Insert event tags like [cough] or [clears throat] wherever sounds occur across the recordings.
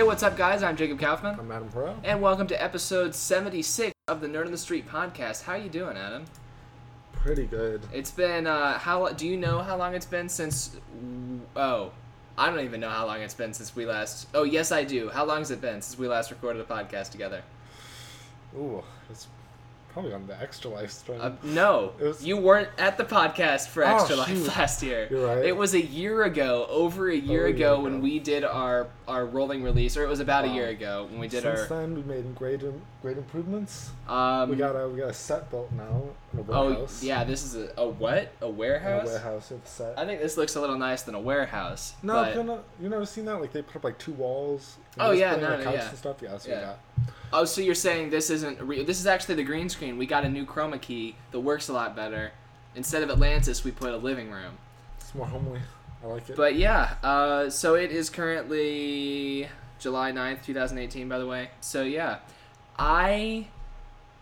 Hey, what's up, guys? I'm Jacob Kaufman, I'm Adam Perot. and welcome to episode 76 of the Nerd on the Street podcast. How are you doing, Adam? Pretty good. It's been uh, how? Do you know how long it's been since? Oh, I don't even know how long it's been since we last. Oh, yes, I do. How long has it been since we last recorded a podcast together? Ooh, it's probably on the extra life stream. Uh, no, was- you weren't at the podcast for Oh, Extra Life last year. You're right. It was a year ago, over a year a ago, when we did our our rolling release, or it was about a year ago when we did our Since our. then, we made great im- great improvements. Um, we got a we got a set built now in a Oh warehouse. yeah, this is a, a what? A In warehouse? a warehouse with a set. I think this looks a little nice than a warehouse. no, but- you know, you never seen that? Like they put up like two walls. and Oh, just yeah, put in, no, like, no, couch yeah. and stuff. Yeah, that's what Yeah. we got. Oh, so you're saying this isn't real? This is actually the green screen. We got a new chroma key that works a lot better. Instead of Atlantis, we put a living room. It's more homely. I like it. But yeah, uh, so it is currently July 9th, 2018, by the way. So yeah, I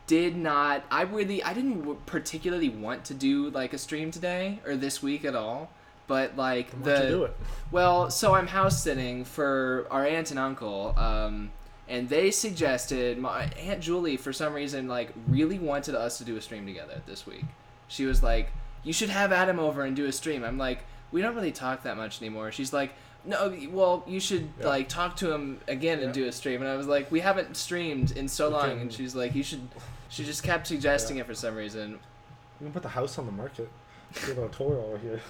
did not, I really, I didn't particularly want to do like a stream today or this week at all. But like the do it? Well, so I'm house sitting for our aunt and uncle, um, and they suggested my aunt Julie for some reason like really wanted us to do a stream together this week. She was like, "You should have Adam over and do a stream." I'm like, "We don't really talk that much anymore." She's like, "No, well, you should Yeah. like talk to him again and do a stream." And I was like, "We haven't streamed in so We long," can- and she's like, "You should." She just kept suggesting Yeah. it for some reason. We can put the house on the market. Get a toy over here.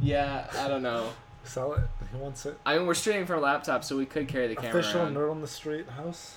Yeah, I don't know. Sell it. He wants it. I mean, we're streaming from a laptop, so we could carry the camera Official around. nerd on the street house.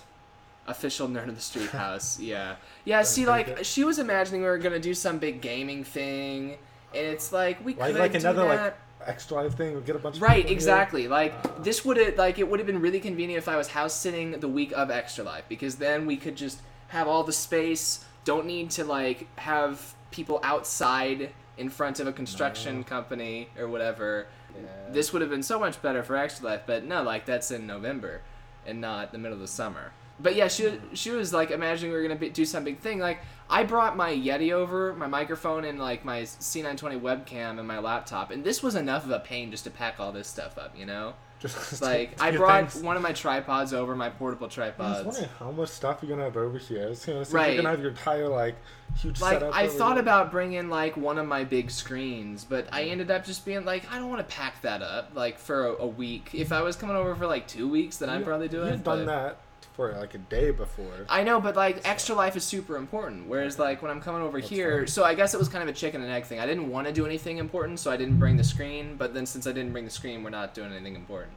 official nerd of the street [laughs] house yeah yeah see like she was imagining we were gonna do some big gaming thing and it's like we Like could like do another that. like extra life thing. or get a bunch of right people here. exactly like Uh, this would have like it would have been really convenient if i was house sitting the week of extra life because then we could just have all the space don't need to like have people outside in front of a construction No. company or whatever Yeah. this would have been so much better for extra life but no like that's in november and not the middle of the summer but yeah she she was like imagining we were gonna be, do some big thing like i brought my yeti over my microphone and like my c920 webcam and my laptop and this was enough of a pain just to pack all this stuff up you know [laughs] Just like I brought things. one of my tripods over my portable I was wondering how much stuff you're gonna have over here. It's gonna Right. you're gonna have your entire like huge like setup. I thought here. about bringing like one of my big screens, but I mm. ended up just being like, I don't want to pack that up like for a, a week. If I was coming over for like two weeks, then I'd probably do You've it. done but- that for like a day before. I know, but like extra life is super important. Whereas like when I'm coming over That's here, fine. so I guess it was kind of a chicken and egg thing. I didn't want to do anything important, so I didn't bring the screen. But then since I didn't bring the screen, we're not doing anything important.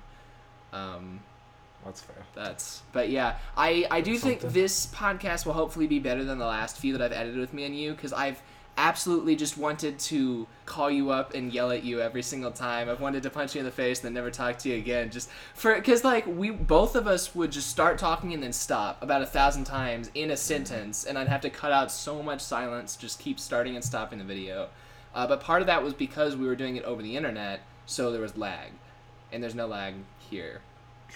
Um, That's fair. that's but yeah, I I do think this podcast will hopefully be better than the last few that I've edited with me and you because I've absolutely just wanted to call you up and yell at you every single time. I've wanted to punch you in the face and then never talk to you again just for because like we both of us would just start talking and then stop about a thousand times in a sentence and I'd have to cut out so much silence just keep starting and stopping the video. Uh, but part of that was because we were doing it over the internet, so there was lag, and there's no lag here.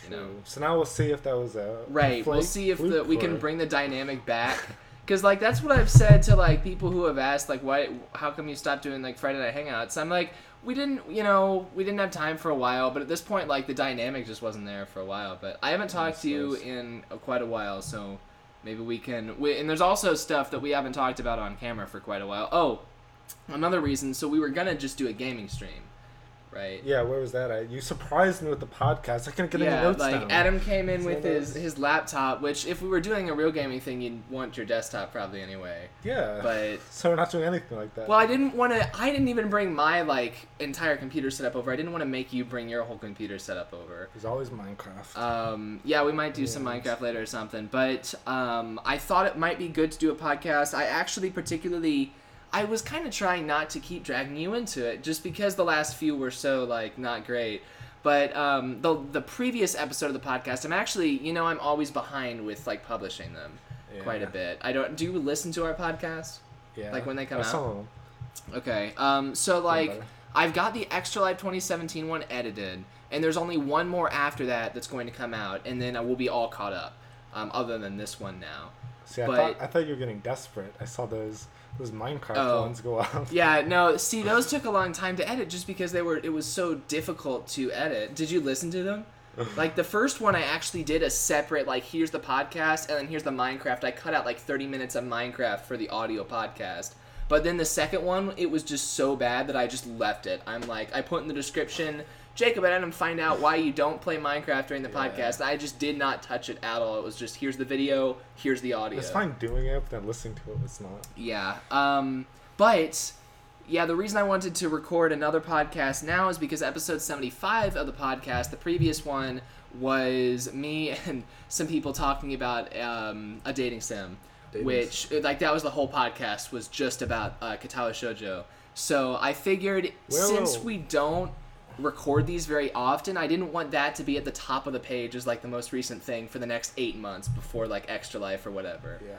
You know. True. So now we'll see if that was a Right. we'll see if the we can bring the dynamic back. Cause like that's what I've said to like people who have asked like why how come you stopped doing like Friday night hangouts? I'm like we didn't you know we didn't have time for a while, but at this point like the dynamic just wasn't there for a while. But I haven't talked to you in uh, quite a while, so maybe we can. We, and there's also stuff that we haven't talked about on camera for quite a while. Oh, another reason. So we were gonna just do a gaming stream, right? Yeah, where was that at? You surprised me with the podcast. I couldn't get any yeah, notes like down. Adam came in with his, those- his laptop, which if we were doing a real gaming thing, you'd want your desktop probably anyway. yeah. But [laughs] so we're not doing anything like that. well, I didn't want to. I didn't even bring my like entire computer setup over. I didn't want to make you bring your whole computer setup over. There's always Minecraft. Um, yeah, we might do some Minecraft later or something. But um, I thought it might be good to do a podcast. I actually particularly, I was kind of trying not to keep dragging you into it, just because the last few were so like not great. But um, the the previous episode of the podcast, I'm actually, you know, I'm always behind with like publishing them quite a bit. I don't. Do you listen to our podcast? Yeah. like when they come Uh, out? Some them. Okay. Um. So like. I've got the Extra Life 2017 one edited, and there's only one more after that that's going to come out, and then I will be all caught up. Um. Other than this one now. See, I But- thought I thought you were getting desperate. I saw those those Minecraft Oh. ones go out. [laughs] Yeah. No. See, those took a long time to edit, just because they were. It was so difficult to edit. Did you listen to them? [laughs] Like the first one, I actually did a separate like here's the podcast and then here's the Minecraft. I cut out like 30 minutes of Minecraft for the audio podcast. But then the second one, it was just so bad that I just left it. I'm like, I put in the description, Jacob and Adam find out why you don't play Minecraft during the Yeah. podcast. I just did not touch it at all. It was just here's the video, here's the audio. It's fine doing it, but then listening to it, it's not. Yeah. Um, but yeah, the reason I wanted to record another podcast now is because episode 75 of the podcast, the previous one, was me [laughs] and some people talking about um, a dating sim, Dating which like that was the whole podcast was just about uh, Katawa Shoujo. So I figured Well, since we don't record these very often, I didn't want that to be at the top of the page as like the most recent thing for the next eight months before like Extra Life or whatever. Yeah.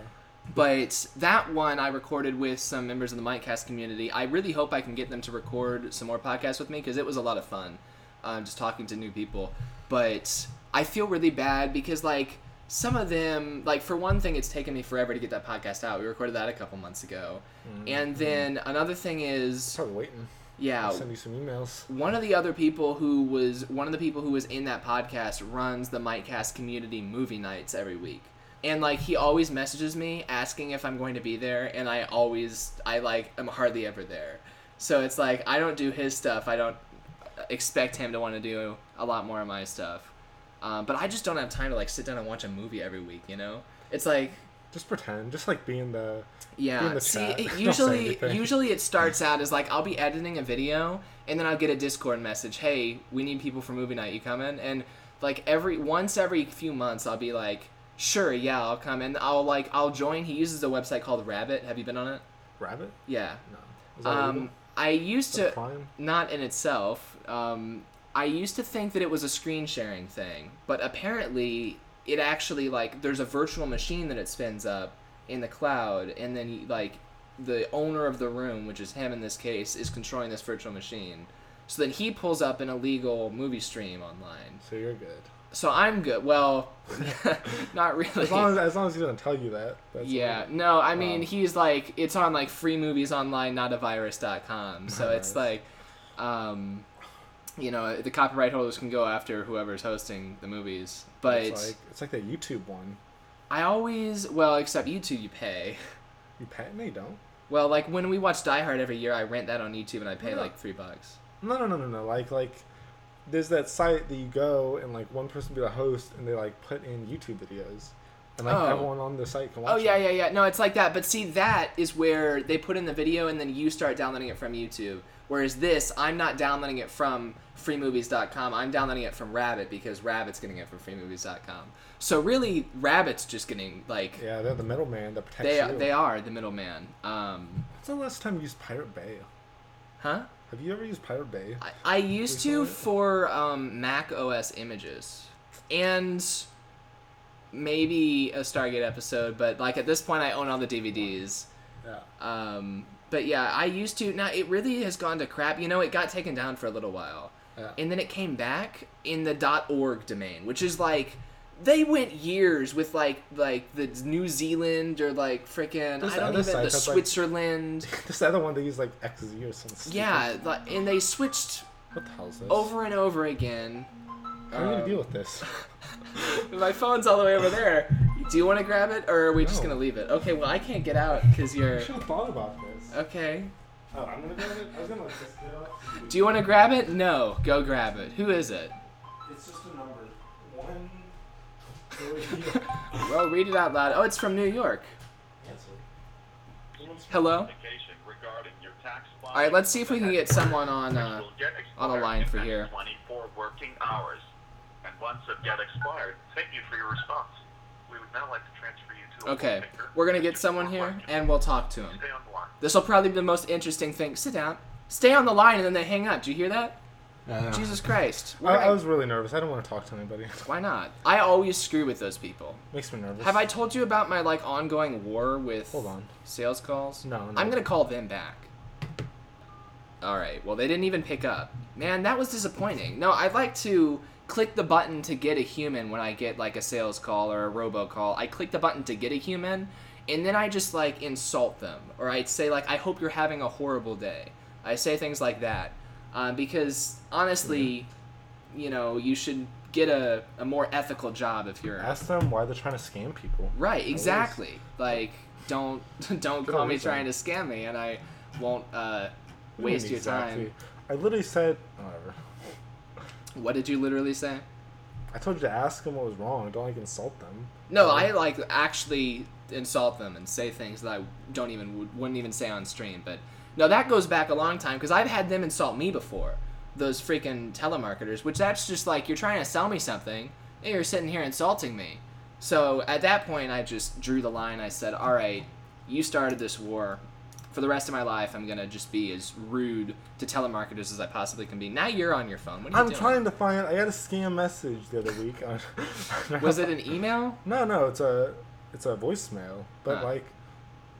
But that one I recorded with some members of the Mightcast community. I really hope I can get them to record some more podcasts with me because it was a lot of fun, um, just talking to new people. But I feel really bad because like some of them, like for one thing, it's taken me forever to get that podcast out. We recorded that a couple months ago, and then another thing is, Probably waiting. Yeah, I'll send you some emails. one of the other people who was one of the people who was in that podcast runs the Mightcast community movie nights every week. And like he always messages me asking if I'm going to be there and I always I like am hardly ever there. So it's like I don't do his stuff. I don't expect him to want to do a lot more of my stuff. Um, but I just don't have time to like sit down and watch a movie every week, you know? It's like Just pretend. Just like being the. Be yeah. in the See, [laughs] usually usually it starts out as like I'll be editing a video and then I'll get a Discord message, "Hey, we need people for movie night. You coming?" And like every once every few months I'll be like, "Sure, yeah, I'll come." And I'll like I'll join. He uses a website called Rabbit. Have you been on it? Rabbit? Yeah. No. Um legal? I used to crime? not in itself. Um, I used to think that it was a screen sharing thing, but apparently it actually like there's a virtual machine that it spins up in the cloud, and then like the owner of the room, which is him in this case, is controlling this virtual machine. So then he pulls up an illegal movie stream online. So you're good. So I'm good. Well, [laughs] not really. As long as, as long as he doesn't tell you that. That's Yeah, no, I mean Um, he's like it's on like free movies online, not a virus.com. So it's like um you know, the copyright holders can go after whoever's hosting the movies. But It's like it's like the YouTube one. I always well, except YouTube you pay. [laughs] You pay? No, you don't. Well, like when we watch Die Hard every year, I rent that on YouTube and I pay Yeah. like 3 bucks. No, no, no, no, no. Like, like, there's that site that you go and like one person be the host and they like put in YouTube videos, and like Oh. everyone on the site can oh, watch. Oh yeah, it. yeah, yeah. No, it's like that. But see, that is where they put in the video and then you start downloading it from YouTube. Whereas this, I'm not downloading it from freemovies.com. I'm downloading it from Rabbit because Rabbit's getting it from freemovies.com. So really, Rabbit's just getting like Yeah, they're the middleman that protects they you. they are the middleman. Um, When's the last time you used Pirate Bay? huh? Have you ever used Pirate Bay? I, I used to for um, Mac OS images and maybe a Stargate episode, but like at this point, I own all the DVDs. Yeah. Um, but yeah, I used to. Now it really has gone to crap. You know, it got taken down for a little while, Yeah. and then it came back in the .org domain, which is like they went years with like like the New Zealand or like freaking I don't even the has, like- Switzerland. [laughs] this other one they use like XZ or something. yeah, like, and they switched What the hell is this? over and over again. How are you gonna um, deal with this? [laughs] My phone's all the way over there. Do you want to grab it, or are we just gonna leave it? Okay, well I can't get out because you're. should have thought about this. Okay. Oh, I'm gonna grab it. I was gonna like just get up. Do you want to grab it? No. Go grab it. Who is it? It's just a number. One. [laughs] Three. Well, read it out loud. Oh, it's from New York. Answer. Hello. Notification regarding your tax All right, let's see if we can get someone on. which Uh, get on the line for here. 24 working hours. And once it get expired, thank you for your response. We would now like to transfer you to a okay, we're gonna get someone here, and we'll talk to him. Stay on the line. This will probably be the most interesting thing. Sit down. Stay on the line, and then they hang up. Do you hear that? Jesus Christ. [laughs] We're I, gonna- I was really nervous. I don't want to talk to anybody. [laughs] Why not? I always screw with those people. Makes me nervous. Have I told you about my like ongoing war with Hold on. sales calls? No, no. I'm gonna call them back. All right. Well, they didn't even pick up. Man, that was disappointing. No, I'd like to click the button to get a human when I get like a sales call or a robocall. I click the button to get a human, and then I just like insult them, or I'd say like, "I hope you're having a horrible day." I say things like that uh, because honestly, you know, you should get a, a more ethical job if you're Ask them why they're trying to scam people. right. Exactly. Like [laughs] don't don't call me trying to scam me, and I won't uh, What do you waste your exactly? time. I literally said, whatever. What did you literally say? I told you to ask them what was wrong. Don't like insult them. No, I like actually insult them and say things that I don't even would, wouldn't even say on stream. But no, that goes back a long time because I've had them insult me before. Those freaking telemarketers, which that's just like you're trying to sell me something, and you're sitting here insulting me. So at that point, I just drew the line. I said, "All right, you started this war. For the rest of my life, I'm gonna just be as rude to telemarketers as I possibly can be." Now you're on your phone. What are you I'm doing? trying to find. I got a scam message the other week. On, [laughs] Was it an email? No, no. It's a it's a voicemail. But Huh. like,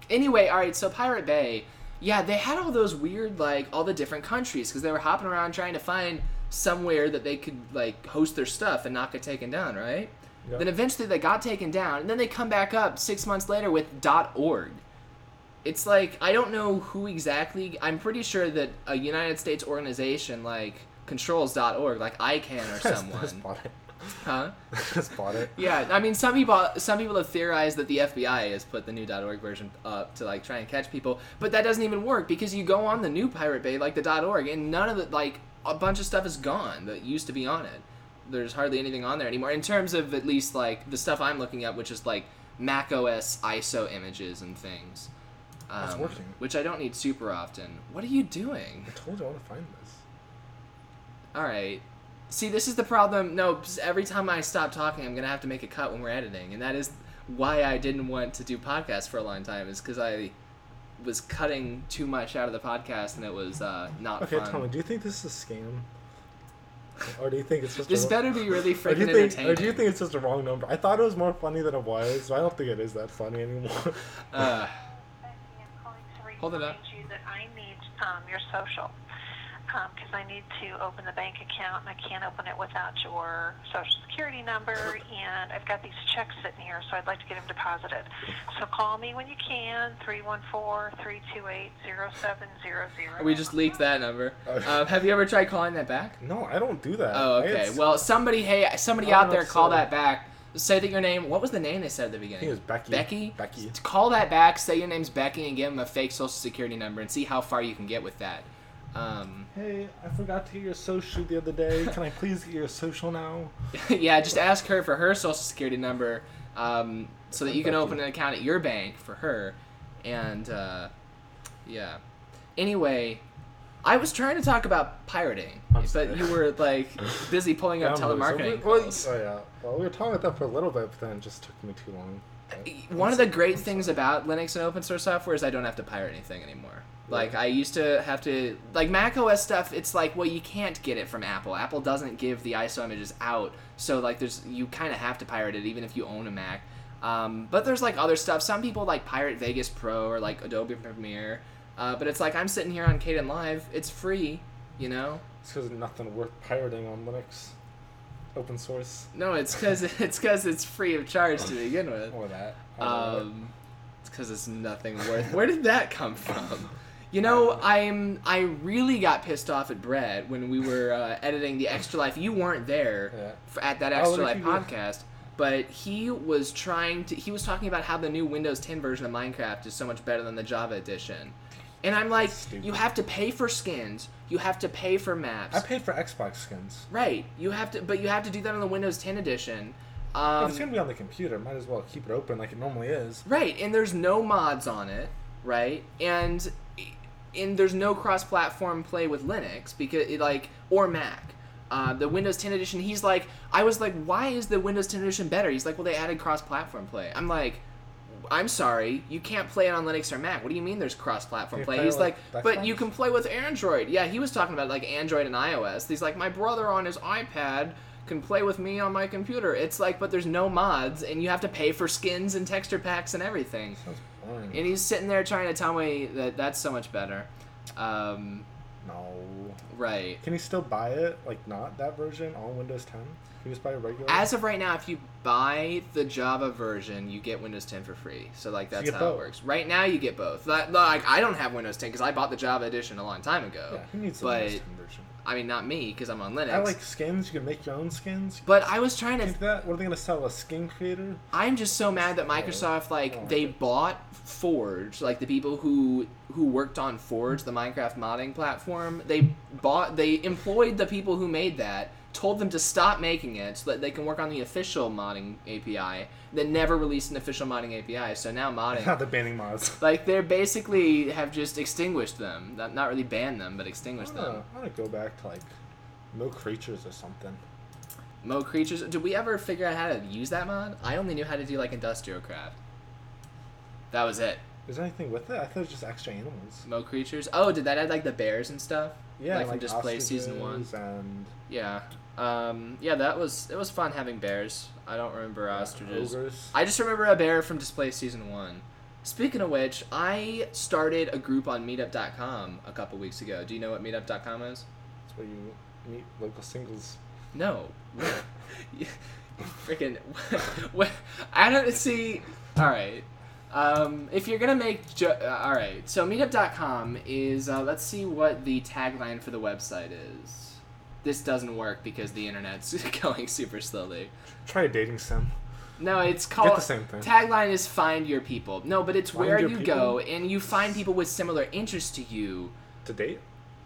Anyway, all right. So Pirate Bay, yeah, they had all those weird like all the different countries because they were hopping around trying to find somewhere that they could like host their stuff and not get taken down, right? Yep. Then eventually they got taken down, and then they come back up six months later with .org. It's like I don't know who exactly. I'm pretty sure that a United States organization like controls .org, like ICANN or [laughs] someone, bought it. huh? [laughs] just bought it. Yeah, I mean, some people some people have theorized that the FBI has put the new .org version up to like try and catch people, but that doesn't even work because you go on the new Pirate Bay like the .org, and none of the like a bunch of stuff is gone that used to be on it. There's hardly anything on there anymore in terms of at least like the stuff I'm looking at, which is like Mac OS ISO images and things. Um, It's working. Which I don't need super often. What are you doing? I told you I want to find this. All right. See, this is the problem. No, every time I stop talking, I'm gonna have to make a cut when we're editing, and that is why I didn't want to do podcasts for a long time. Is because I was cutting too much out of the podcast, and it was uh, not Okay, fun. Tommy. Do you think this is a scam? Or do you think it's just This a, better be really or do freaking you think, entertaining. or do you think it's just a wrong number? I thought it was more funny than it was, but I don't think it is that funny anymore. Uh, Becky, I'm calling to Hold it up. remind you that I need um, your social because I need to open the bank account and I can't open it without your social security number and I've got these checks sitting here so I'd like to get them deposited. So call me when you can, 314-328-0700. we just leaked that number. Okay. Um, have you ever tried calling that back? no, I don't do that. Oh, I- okay. it's- Well, somebody, hey, somebody I don't out know there, if call so. that back. Say that your name. What was the name they said at the I beginning? think it was Becky. Becky? Becky. Call that back, say your name's Becky, and give them a fake social security number and see how far you can get with that. Um, Hey, I forgot to get your social the other day. Can I please get your social now? [laughs] yeah, just ask her for her social security number um, so that you can Becky. open an account at your bank for her. And, uh, yeah. Anyway, I was trying to talk about pirating, I'm but sorry. you were, like, busy pulling up [laughs] Yeah, I'm really telemarketing sorry. calls. Oh yeah. Well, we were talking about that for a little bit, but then it just took me too long. But- one of the great things about Linux and open source software is I don't have to pirate anything anymore. Like I used to have to like Mac OS stuff. It's like well you can't get it from Apple. Apple doesn't give the ISO images out, so like there's you kind of have to pirate it even if you own a Mac. Um, but there's like other stuff. Some people like pirate Vegas Pro or like Adobe Premiere. Uh, but it's like I'm sitting here on Kdenlive. It's free, you know. It's because nothing worth pirating on Linux, open source, No, it's because it's because it's free of charge to begin with. [laughs] or that. Um, it's because it's nothing worth. Where did that come from? You know, I'm I really got pissed off at Brett when we were uh, editing the Extra Life. You weren't there Yeah. f- at that Oh, Extra what Life podcast, but he was trying to. He was talking about how the new Windows 10 version of Minecraft is so much better than the Java edition, and I'm like, Stupid. you have to pay for skins, you have to pay for maps, I paid for Xbox skins. right? You have to, but you have to do that on the Windows 10 edition. If Um, it's gonna be on the computer. Might as well keep it open like it normally is. Right, and there's no mods on it, right? And and there's no cross-platform play with Linux because it, like or Mac. Uh, the Windows 10 edition, he's like, I was like, why is the Windows 10 edition better? He's like, well, they added cross-platform play. I'm like, I'm sorry, you can't play it on Linux or Mac. What do you mean there's cross-platform play? play He's like, but you can play with Android. Yeah, he was talking about like Android and iOS. He's like, my brother on his iPad can play with me on my computer. It's like, but there's no mods, and you have to pay for skins and texture packs and everything. Sounds boring. And he's sitting there trying to tell me that that's so much better. Um, no. Right. Can you still buy it? Like not that version on Windows 10? you just buy a regular? As of right now, if you buy the Java version, you get Windows 10 for free. So like that's get how both. it works. Right now, you get both. Like I don't have Windows 10 because I bought the Java edition a long time ago. yeah, who needs the but- Windows 10 version? I mean, not me because I'm on Linux. I like skins. You can make your own skins. but I was trying to Think that? What are they gonna sell? A skin creator? I'm just so mad that Microsoft oh. like Oh. they bought Forge, like the people who who worked on Forge, the Minecraft modding platform. They bought they employed the people who made that, told them to stop making it so that they can work on the official modding API, then never released an official modding API. So now modding Not [laughs] the banning mods. like they're basically have just extinguished them. Not, not really banned them, but I extinguished wanna, them. Oh, I wanna go back to like Mo Creatures or something. Mo creatures. Did we ever figure out how to use that mod? I only knew how to do like industrial craft. That was it. Is there anything with it? I thought it was just extra animals. Mo creatures. Oh, did that add like the bears and stuff? Yeah, like, from Displaced season one. And Yeah. Um, yeah, that was it was fun having bears. I don't remember ostriches. ogres. I just remember a bear from Displaced season one. Speaking of which, I started a group on Meetup.com a couple weeks ago. Do you know what Meetup.com is? That's where you meet local singles. No. [laughs] Freaking. [laughs] what? I don't see. All right. Um, if you're gonna make, jo- uh, all right. So Meetup.com is. Uh, let's see what the tagline for the website is. This doesn't work because the internet's [laughs] going super slowly. Try a dating sim. No, it's called. Get the same thing. Tagline is find your people. No, but it's Find where your you people? go and you find people with similar interests to you. To date?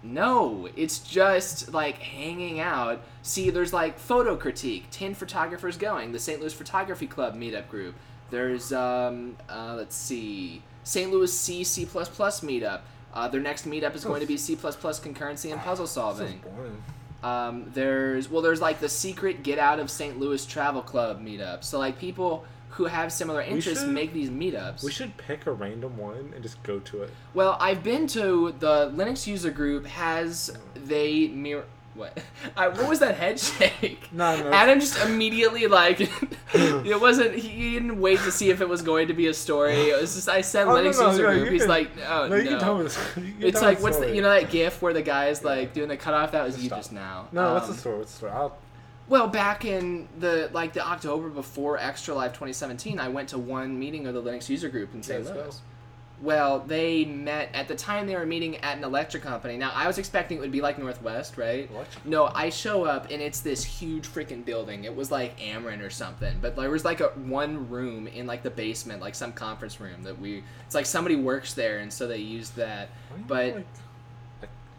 No, it's just like hanging out. See, there's like photo critique, 10 photographers going, the St. Louis Photography Club meetup group. There's, um, uh, let's see, St. Louis C, C++ meetup. Uh, their next meetup is going to be C++ concurrency and puzzle solving. Um, there's, well, there's like the secret Get Out of St. Louis Travel Club meetup. So, like, people who have similar interests should- make these meetups. We should pick a random one and just go to it. Well, I've been to the Linux user group. Has they mirror what? [laughs] I, what was that head shake? No, no. Adam just immediately like [laughs] [laughs] it wasn't. He, didn't wait to see if it was going to be a story. It was just I said Oh, no, Linux no, user no, group. He's can- like, oh no, no. you can tell me this. you can it's like what's the you know that GIF where the guy's like doing the cutoff? That was you Stop. just now. No, what's Um, the story? What's the story? I'll, well, back in the like the October before Extra Life 2017, I went to one meeting of the Linux user group in St. Louis. Well, they met at the time they were meeting at an electric company. Now, I was expecting it would be like Northwest, right? Electric No, I show up and it's this huge freaking building. It was like Ameren or something, but there was like a one room in like the basement, like some conference room that we. It's like somebody works there, and so they used that. why don't you, But like,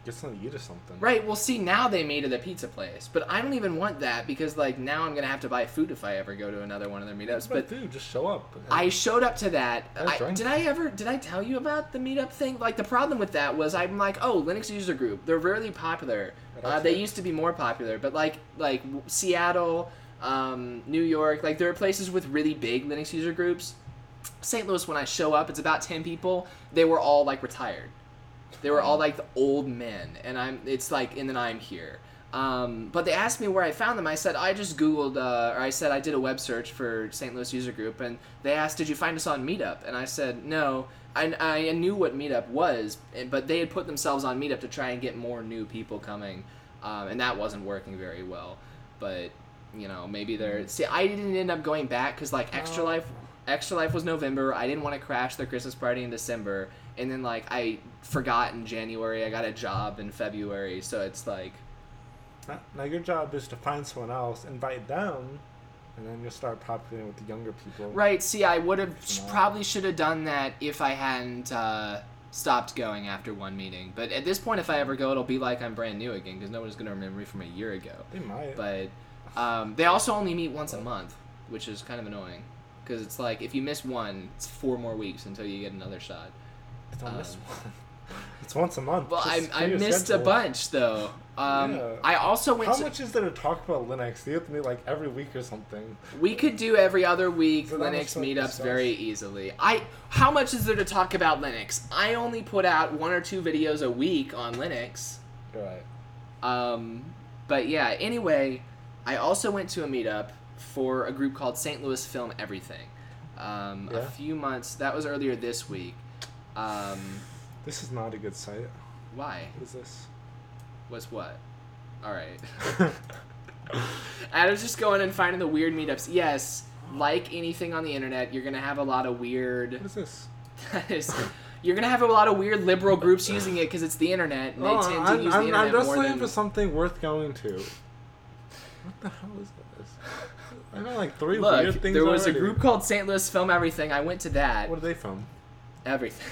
get something to eat or something. Right. Well, see, now they made it a pizza place, but I don't even want that because like now I'm gonna have to buy food if I ever go to another one of their meetups. But dude, just show up. I showed up to that. I, did I ever? Did I tell you about the meetup thing? Like the problem with that was I'm like, oh, Linux user group. They're really popular. Uh, they used to be more popular, but like like Seattle, um, New York, like there are places with really big Linux user groups. St. Louis, when I show up, it's about ten people. They were all like retired. They were all like the old men, and I'm. It's like, and then I'm here. Um, but they asked me where I found them. I said I just googled, uh, or I said I did a web search for St. Louis user group, and they asked, "Did you find us on Meetup?" And I said no. I, I knew what Meetup was, but they had put themselves on Meetup to try and get more new people coming, um, and that wasn't working very well. But you know, maybe they're. See, I didn't end up going back because like Extra Oh. Life Extra Life was November. I didn't want to crash their Christmas party in December, and then like I forgot in January. I got a job in February, so it's like Now, your job is to find someone else, invite them, and then you'll start populating with the younger people. right. See, I would have probably should have done that if I hadn't uh, stopped going after one meeting. But at this point, if I ever go, it'll be like I'm brand new again because no one's gonna remember me from a year ago. They might. But um, they also only meet once a month, which is kind of annoying because it's like if you miss one, it's four more weeks until you get another shot. Don't miss um, one. [laughs] It's once a month. Well, I, I clear your missed a bunch though. Um, Yeah. I also went How to. much is there to talk about Linux? Do You have to meet like every week or something. We could do every other week So Linux meetups very easily. I how much is there to talk about Linux? I only put out one or two videos a week on Linux. You're right. Um, but yeah, anyway, I also went to a meetup for a group called St. Louis Film Everything. Um, A few months. That was earlier this week. Um, This is not a good site. why? What is this? What's what? All right. [laughs] Adam's just going and finding the weird meetups. Yes, like anything on the internet, you're gonna have a lot of weird. What is this? [laughs] That is, you're gonna have a lot of weird liberal groups using it because it's the internet and they Oh, tend to I'm, use the I'm, internet I'm just more looking than. for something worth going to. What the hell is this? I know like three Look, weird things there was already. a group called St. Louis Film Everything. I went to that. What do they film? Everything.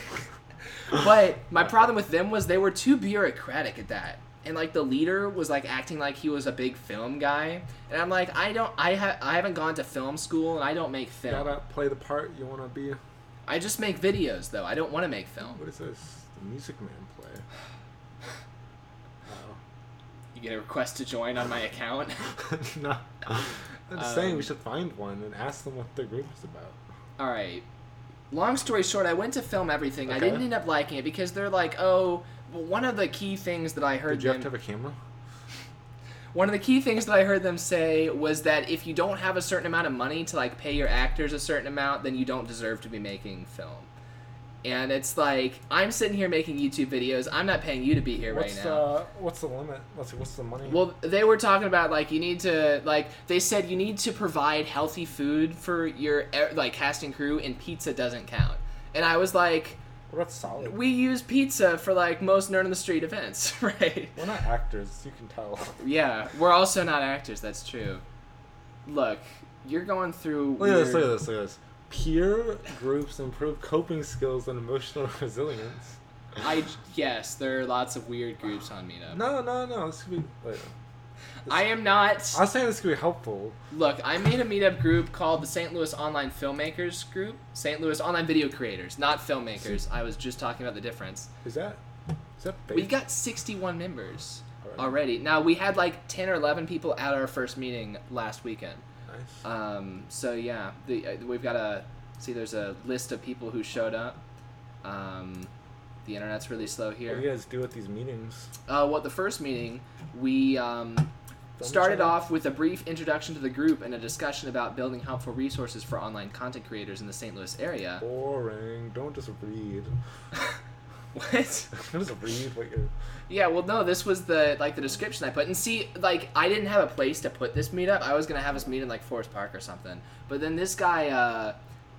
but my problem with them was they were too bureaucratic at that. And like the leader was like acting like he was a big film guy, and I'm like, I don't, I ha- I haven't gone to film school, and I don't make You film. gotta play the part you want to be. I just make videos though. I don't want to make film. What is this? The Music Man play. Wow. [sighs] You get a request to join on my account. [laughs] no. [laughs] I'm just saying we Um, should find one and ask them what the group is about. All right. Long story short, I went to film everything. I didn't end up liking it because they're like, oh, well, one of the key things that I heard Did you have to have a camera? one of the key things that I heard them say was that if you don't have a certain amount of money to like pay your actors a certain amount, then you don't deserve to be making film. And it's like I'm sitting here making YouTube videos. I'm not paying you to be here What's right now. uh what's the limit? Let's see, what's the money? Well, they were talking about like you need to like they said you need to provide healthy food for your like cast and crew, and pizza doesn't count. And I was like, what about solid? we use pizza for like most nerd on the street events, [laughs] right? We're not actors, you can tell. [laughs] Yeah, we're also not actors. That's true. Look, you're going through. Look at this, look at this, look at this. Peer groups improve coping skills and emotional [laughs] resilience. I yes, there are lots of weird groups on Meetup. No, no, no. This could be. Wait. I am not. I was saying this could be helpful. Look, I made a meetup group called the St. Louis Online Filmmakers Group. St. Louis Online Video Creators, not filmmakers. I was just talking about the difference. Is that? Is that? We've got 61 members already. Now, we had like 10 or 11 people at our first meeting last weekend. Nice. Um, so, yeah, the, uh, we've got a. See, there's a list of people who showed up. Um, the internet's really slow here. what do you guys do at these meetings? Uh, well, the first meeting, we um, started off with a brief introduction to the group and a discussion about building helpful resources for online content creators in the St. Louis area. Boring. Don't just read. [laughs] what? [laughs] Just read what you're. Yeah, well, no, this was the like the description I put. And see, like, I didn't have a place to put this meetup. I was gonna have us meet in like Forest Park or something. But then this guy, uh,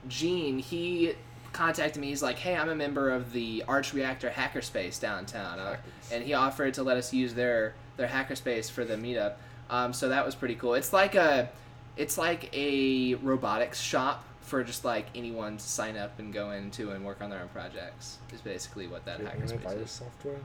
Gene, he contacted me. He's like, "Hey, I'm a member of the Arch Reactor Hackerspace downtown," uh, and he offered to let us use their their hackerspace for the meetup. Um, so that was pretty cool. It's like a, it's like a robotics shop for just like anyone to sign up and go into and work on their own projects. Is basically what that Do you have hackerspace is. software?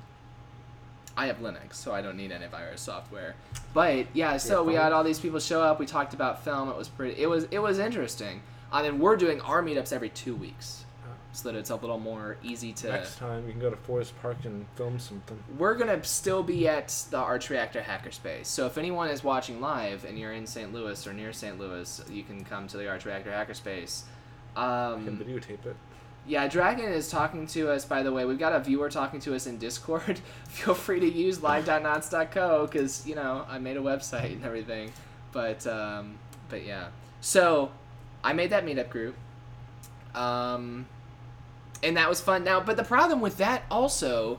I have Linux, so I don't need any antivirus software. But yeah, so Yeah, we had all these people show up. We talked about film. It was pretty. It was it was interesting. I mean, we're doing our meetups every two weeks. So that it's a little more easy to. Next time you can go to Forest Park and film something. We're gonna still be at the Arch Reactor Hackerspace. So if anyone is watching live and you're in St. Louis or near St. Louis, you can come to the Arch Reactor Hackerspace. I can Um, videotape it. yeah, Dragon is talking to us. By the way, we've got a viewer talking to us in Discord. [laughs] Feel free to use live.nots.co because you know I made a website and everything. But um, but yeah, so I made that meetup group, um, and that was fun. Now, but the problem with that also,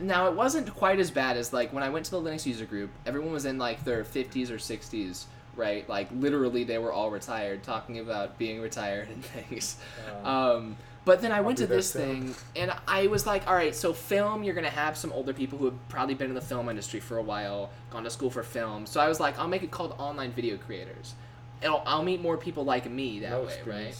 now it wasn't quite as bad as like when I went to the Linux user group. Everyone was in like their fifties or sixties. Right, like literally, they were all retired, talking about being retired and [laughs] things. Uh, Um, but then I I'll went to this soon. thing, and I was like, all right, so film, you're gonna have some older people who have probably been in the film industry for a while, gone to school for film. So I was like, I'll make it called online video creators. And I'll, I'll meet more people like me that no way, right?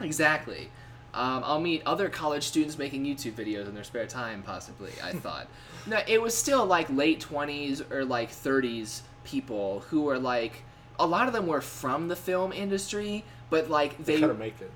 Exactly. Um, I'll meet other college students making YouTube videos in their spare time, possibly. I [laughs] thought. No, it was still like late twenties or like thirties people who were like, a lot of them were from the film industry, but like They they to make it.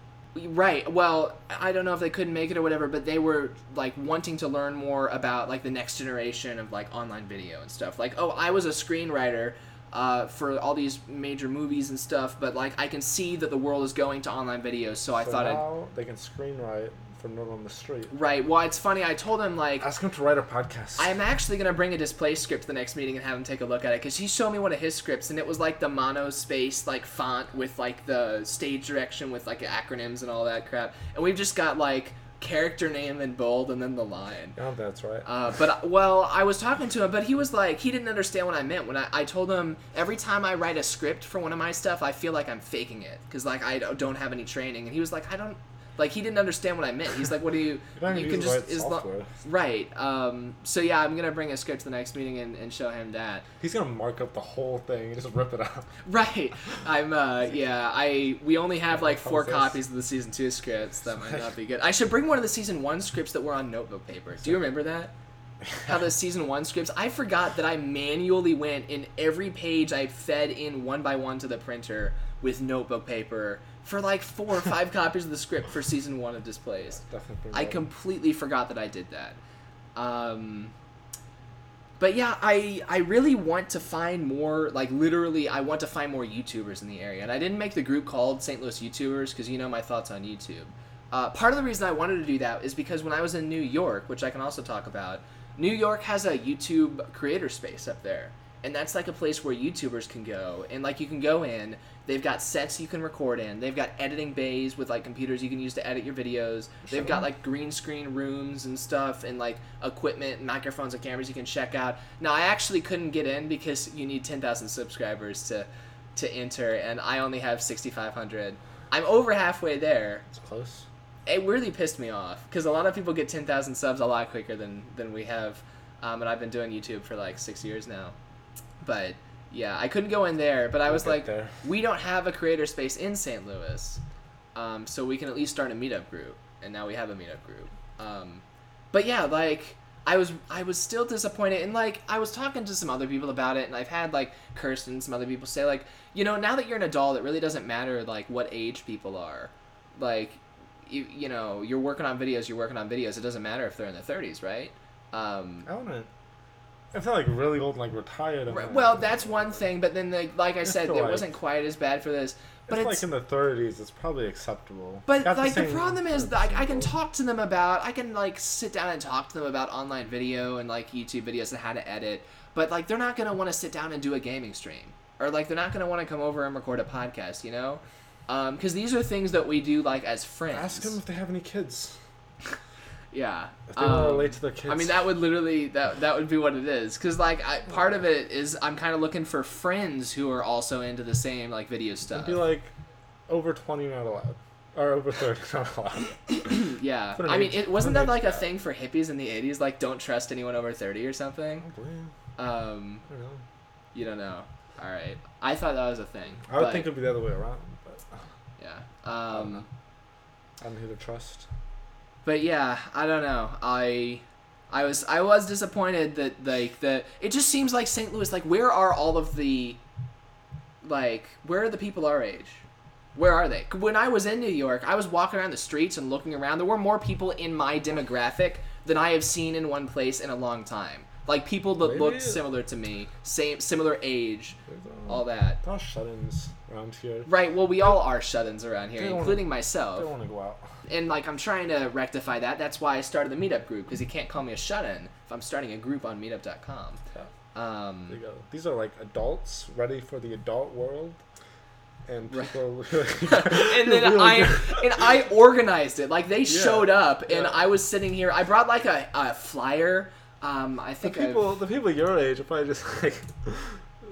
Right. Well, I don't know if they couldn't make it or whatever, but they were like wanting to learn more about like the next generation of like online video and stuff. Like, oh, I was a screenwriter uh, for all these major movies and stuff, but like I can see that the world is going to online videos, so I so thought I'd. they can screenwrite for Nerd on the Street. Right. Well, it's funny. I told him like Ask him to write a podcast. I'm actually gonna bring a display script to the next meeting and have him take a look at it because he showed me one of his scripts and it was like the monospace like font with like the stage direction with like acronyms and all that crap. And we've just got like character name in bold and then the line. Yeah, that's right. Uh, but well, I was talking to him, but he was like, he didn't understand what I meant when I, I told him every time I write a script for one of my stuff, I feel like I'm faking it because like I don't have any training, and he was like, I don't. Like he didn't understand what I meant. He's like, "What do you? [laughs] you can just right as lo- right." Um, so yeah, I'm gonna bring a script to the next meeting and, and show him that. He's gonna mark up the whole thing and just rip it up. [laughs] Right. I'm uh yeah, I we only have like four copies of the season two scripts. That might not be good. I should bring one of the season one scripts that were on notebook paper. Do you remember that? [laughs] How the season one scripts I forgot that I manually went in every page I fed in one by one to the printer with notebook paper for like four or five [laughs] copies of the script for season one of Displaced. Definitely. I completely forgot that I did that. Um, but yeah, I I really want to find more. Like literally, I want to find more YouTubers in the area, and I didn't make the group called St. Louis YouTubers because you know my thoughts on YouTube. Uh, part of the reason I wanted to do that is because when I was in New York, which I can also talk about, New York has a YouTube creator space up there, and that's like a place where YouTubers can go, and like you can go in. They've got sets you can record in. They've got editing bays with like computers you can use to edit your videos. They've got like green screen rooms and stuff, and like equipment, and microphones, and cameras you can check out. Now I actually couldn't get in because you need ten thousand subscribers to to enter, and I only have sixty five hundred. I'm over halfway there It's close. it really pissed me off because a lot of people get 10,000 subs a lot quicker than than we have um, and I've been doing YouTube for like 6 years now but yeah I couldn't go in there but I was like there. we don't have a creator space in St. Louis um, so we can at least start a meetup group and now we have a meetup group um, but yeah like I was I was still disappointed and like I was talking to some other people about it and I've had like Kirsten and some other people say like you know now that you're an adult it really doesn't matter like what age people are like you, you know you're working on videos you're working on videos it doesn't matter if they're in their 30s right um, I wanna. I feel like really old, and like retired. and, right- like- well that's one thing but then like, like i said it like- wasn't quite as bad for this but it's, it's, like in the 30s. It's probably acceptable. but Got like the, same- problem is that I, can talk to them about i can like sit down and talk to them about online video and like youtube videos and how to edit but like they're not going to want to sit down and do a gaming stream or like they're not going to want to come over and record a podcast you know um, because these are things that we do like as friends Ask them if they have any kids. Yeah If they want to Um, relate to their kids. I mean, that would literally that that would be what it is. Cause like I, part of it is I'm kind of looking for friends who are also into the same like video stuff. It'd be like over 20 not allowed, or over 30 not allowed. [coughs] yeah, I mean, it wasn't that like age a thing for hippies in the '80s? Like, don't trust anyone over 30 or something. Probably. Um, I don't know. you don't know. All right, I thought that was a thing. I would but, think it'd be the other way around, but [sighs] yeah. don't Um, know. I'm here to trust. But yeah, I don't know. I. I was I was disappointed that like the it just seems like St. Louis like where are all of the like where are the people our age where are they when i was in new york i was walking around the streets and looking around there were more people in my demographic than i have seen in one place in a long time like people that Maybe looked it- similar to me same similar age There's, um, all that are shut-ins around here. right well we all are shut-ins around here They don't including They myself don't want to go out. and like i'm trying to rectify that that's why i started the meetup group because you can't call me a shut-in if i'm starting a group on meetup.com Yeah. um, There you go. These are like adults ready for the adult world, and Right. people. [laughs] [laughs] and [laughs] then really I and I organized it. Like they showed up, and yeah. I was sitting here. I brought like a, a flyer. Um, I the think I- people, the people your age are probably just [laughs] like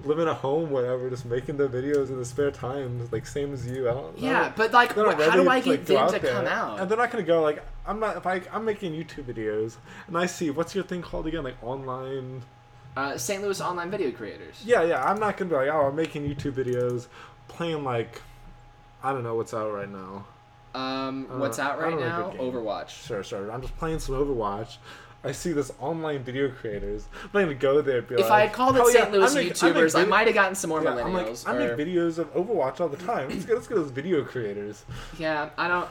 living at home, whatever, just making their videos in the spare time, like same as you. I don't. Yeah, but like, they're how do I get like, them to there. come out? And they're not gonna go like I'm not. If I I'm making YouTube videos and I see what's your thing called again, like online. Uh, St. Louis online video creators. Yeah, yeah. I'm not gonna be like, oh, I'm making YouTube videos, playing like, I don't know what's out right now. Um, Uh, what's out right now? Overwatch. Sure, sure. I'm just playing some Overwatch. I see this online video creators. I'm not gonna go there. If like, I had called it "Oh, yeah, St. Louis I make- I YouTubers, I, vid- might have gotten some more Yeah, I'm like, millennials. I make videos of Overwatch all the time. Let's get let's get those video creators. [laughs] yeah, I don't.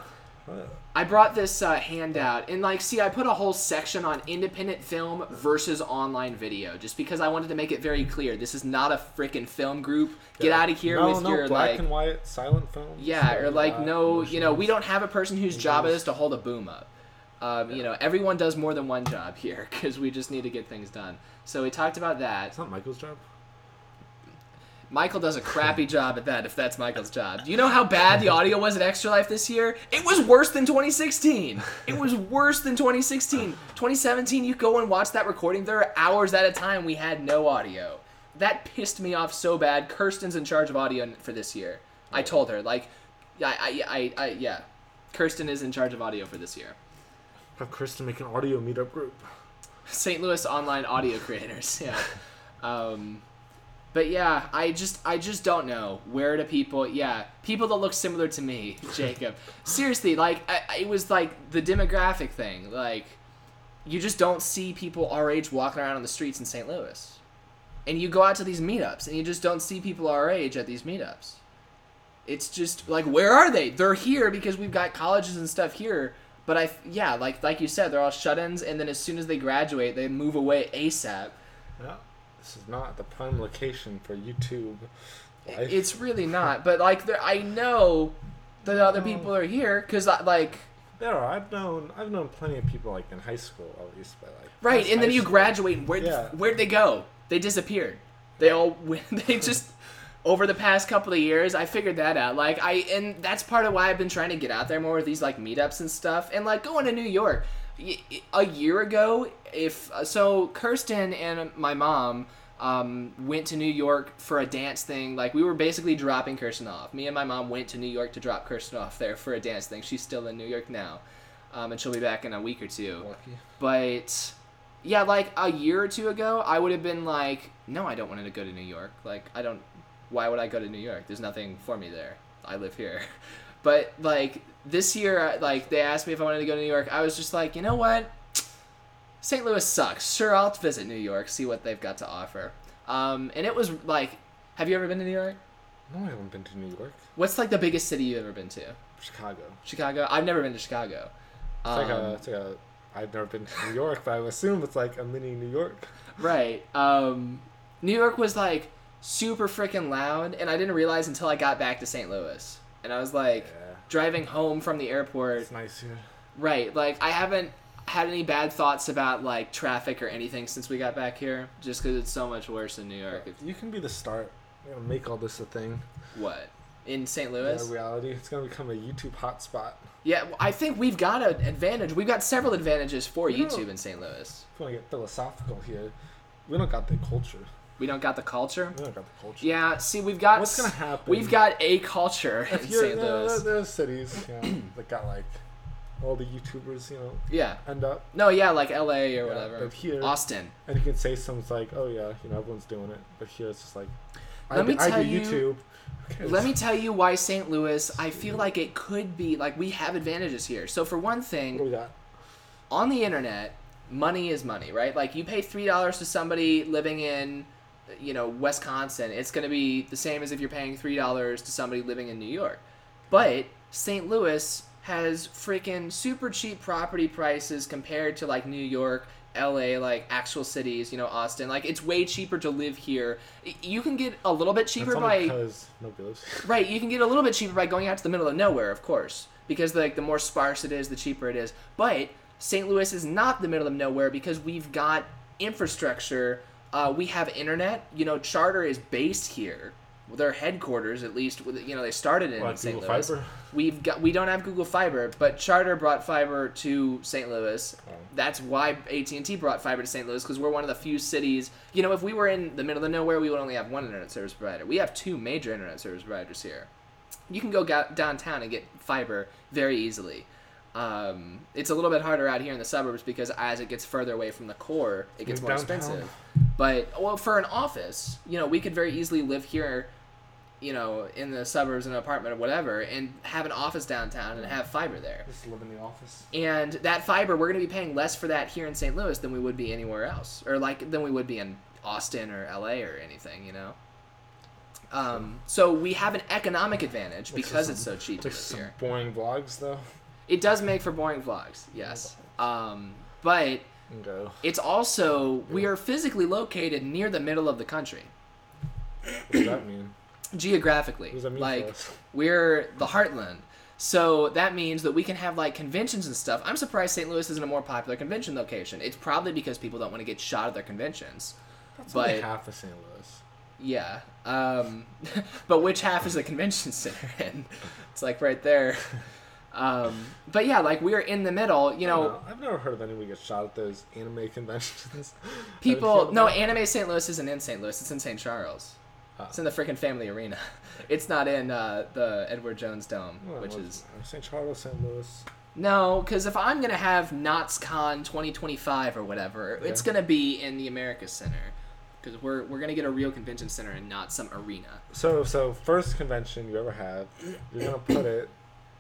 I brought this uh, handout and like, see, I put a whole section on independent film versus online video, just because I wanted to make it very clear this is not a freaking film group. Get yeah. out of here no, with no your black like, no, Black and white silent films. yeah, or like no, you know, we don't have a person whose job it is to hold a boom up. Um, You know, everyone does more than one job here [laughs] because we just need to get things done. So we talked about that. It's not Michael's job. Michael does a crappy job at that if that's Michael's job. Do you know how bad the audio was at Extra Life this year? It was worse than 2016. It was worse than 2016. 2017, you go and watch that recording. There are hours at a time we had no audio. That pissed me off so bad. Kirsten's in charge of audio for this year. I told her, like, I, I, I, I yeah. Kirsten is in charge of audio for this year. Have Kirsten make an audio meetup group. St. Louis online audio creators. Yeah. Um, but yeah, I just I just don't know where do people yeah people that look similar to me, [laughs] Jacob. Seriously, like I, it was like the demographic thing. Like you just don't see people our age walking around on the streets in St. Louis, and you go out to these meetups and you just don't see people our age at these meetups. It's just like where are they? They're here because we've got colleges and stuff here. But I yeah like like you said they're all shut-ins and then as soon as they graduate they move away ASAP. Yeah. This is not the prime location for YouTube. Life. It's really not. But like, there, I know that other people are here because like. There are. I've known. I've known plenty of people like in high school at least, but like. Right, and then you school. graduate. Where Yeah. where'd they go? They disappeared. They all [laughs] went. They just over the past couple of years, I figured that out. Like I, and that's part of why I've been trying to get out there more with these like meetups and stuff, and like going to New York. a year ago, if so, Kirsten and my mom um, went to New York for a dance thing. Like we were basically dropping Kirsten off. Me and my mom went to New York to drop Kirsten off there for a dance thing. She's still in New York now, um, and she'll be back in a week or two. Lucky. But yeah, like a year or two ago, I would have been like, no, I don't want to go to New York. Like, I don't. Why would I go to New York? There's nothing for me there. I live here. [laughs] But like this year, like they asked me if I wanted to go to New York. I was just like, you know what? St. Louis sucks. Sure, I'll visit New York, see what they've got to offer. Um, and it was like, have you ever been to New York? No, I haven't been to New York. What's like the biggest city you've ever been to? Chicago. Chicago. I've never been to Chicago. It's like Um, a. It's like a. I've never been to New York, but I assume it's like a mini New York. Right. Um, New York was like super freaking loud, and I didn't realize until I got back to St. Louis. And I was like Yeah. driving home from the airport. It's nice here. Right. Like I haven't had any bad thoughts about like traffic or anything since we got back here, just because it's so much worse in New York. You can be the start. You know, make all this a thing. what? In St. Louis. Yeah, reality. It's gonna become a YouTube hotspot. Yeah, well, I think we've got an advantage. We've got several advantages for Yeah. YouTube in St. Louis. If you want to get philosophical here, we don't got the culture. We don't got the culture. We don't got the culture. Yeah, see, we've got What's gonna happen? We've got a culture [laughs] in If you're, St. you Louis. there- there's cities, you know, [clears throat] that got like all the YouTubers, you know, Yeah. end up, No, yeah, like L.A. or Yeah, whatever. but here- Austin. and you can say something's like, oh yeah, you know, everyone's doing it, but here it's just like, I, Let me do- I tell do you- YouTube. Cares? [laughs] Let me tell you why St. Louis. I feel like it could be like we have advantages here. So for one What we thing, got? on the internet, money is money, right? Like you pay three dollars to somebody living in, you know, Wisconsin. It's going to be the same as if you're paying three dollars to somebody living in New York. But St. Louis has freaking super cheap property prices compared to like New York, LA, like actual cities, you know, Austin. Like it's way cheaper to live here. You can get a little bit cheaper by because nobody lives here. Right, you can get a little bit cheaper by going out to the middle of nowhere, of course, because like the more sparse it is, the cheaper it is. But St. Louis is not the middle of nowhere because we've got infrastructure. Uh, we have internet. You know, Charter is based here. Their headquarters, at least, you know, they started in What, St. Google Louis. Fiber? We've got we don't have Google Fiber, but Charter brought fiber to St. Louis. Oh. That's why AT and T brought fiber to St. Louis because we're one of the few cities. You know, if we were in the middle of nowhere, we would only have one internet service provider. We have two major internet service providers here. You can go downtown and get fiber very easily. Um, it's a little bit harder out here in the suburbs because as it gets further away from the core, it gets more downtown. expensive. But well, for an office, you know, we could very easily live here, you know, in the suburbs in an apartment or whatever, and have an office downtown and have fiber there. Just live in the office. And that fiber, we're going to be paying less for that here in St. Louis than we would be anywhere else, or like than we would be in Austin or LA or anything, you know. Um, so we have an economic advantage because it's so cheap some here. boring vlogs though. It does make for boring vlogs, yes. Um, but go. it's also we are physically located near the middle of the country What does that mean? geographically. What does that mean like we're the heartland. So that means that we can have like conventions and stuff. I'm surprised St. Louis isn't a more popular convention location. It's probably because people don't want to get shot at their conventions. That's but only half of St. Louis. Yeah. Um, [laughs] but which half is the convention [laughs] center in? It's like right there. [laughs] Um, but yeah, like we're in the middle. You don't know, I've never heard of anyone get shot at those anime conventions. [laughs] people. No, Anime St. Louis isn't in St. Louis. It's in St. Charles. Ah. It's in the freaking Family Arena. [laughs] It's not in uh, the Edward Jones Dome, Well, which is St. Charles, St. Louis. no, because if I'm gonna have NotsCon 2025 or whatever, it's gonna be in the America Center. Because we're, we're gonna get a real convention center and not some arena. So, so first convention you ever have, you're gonna put it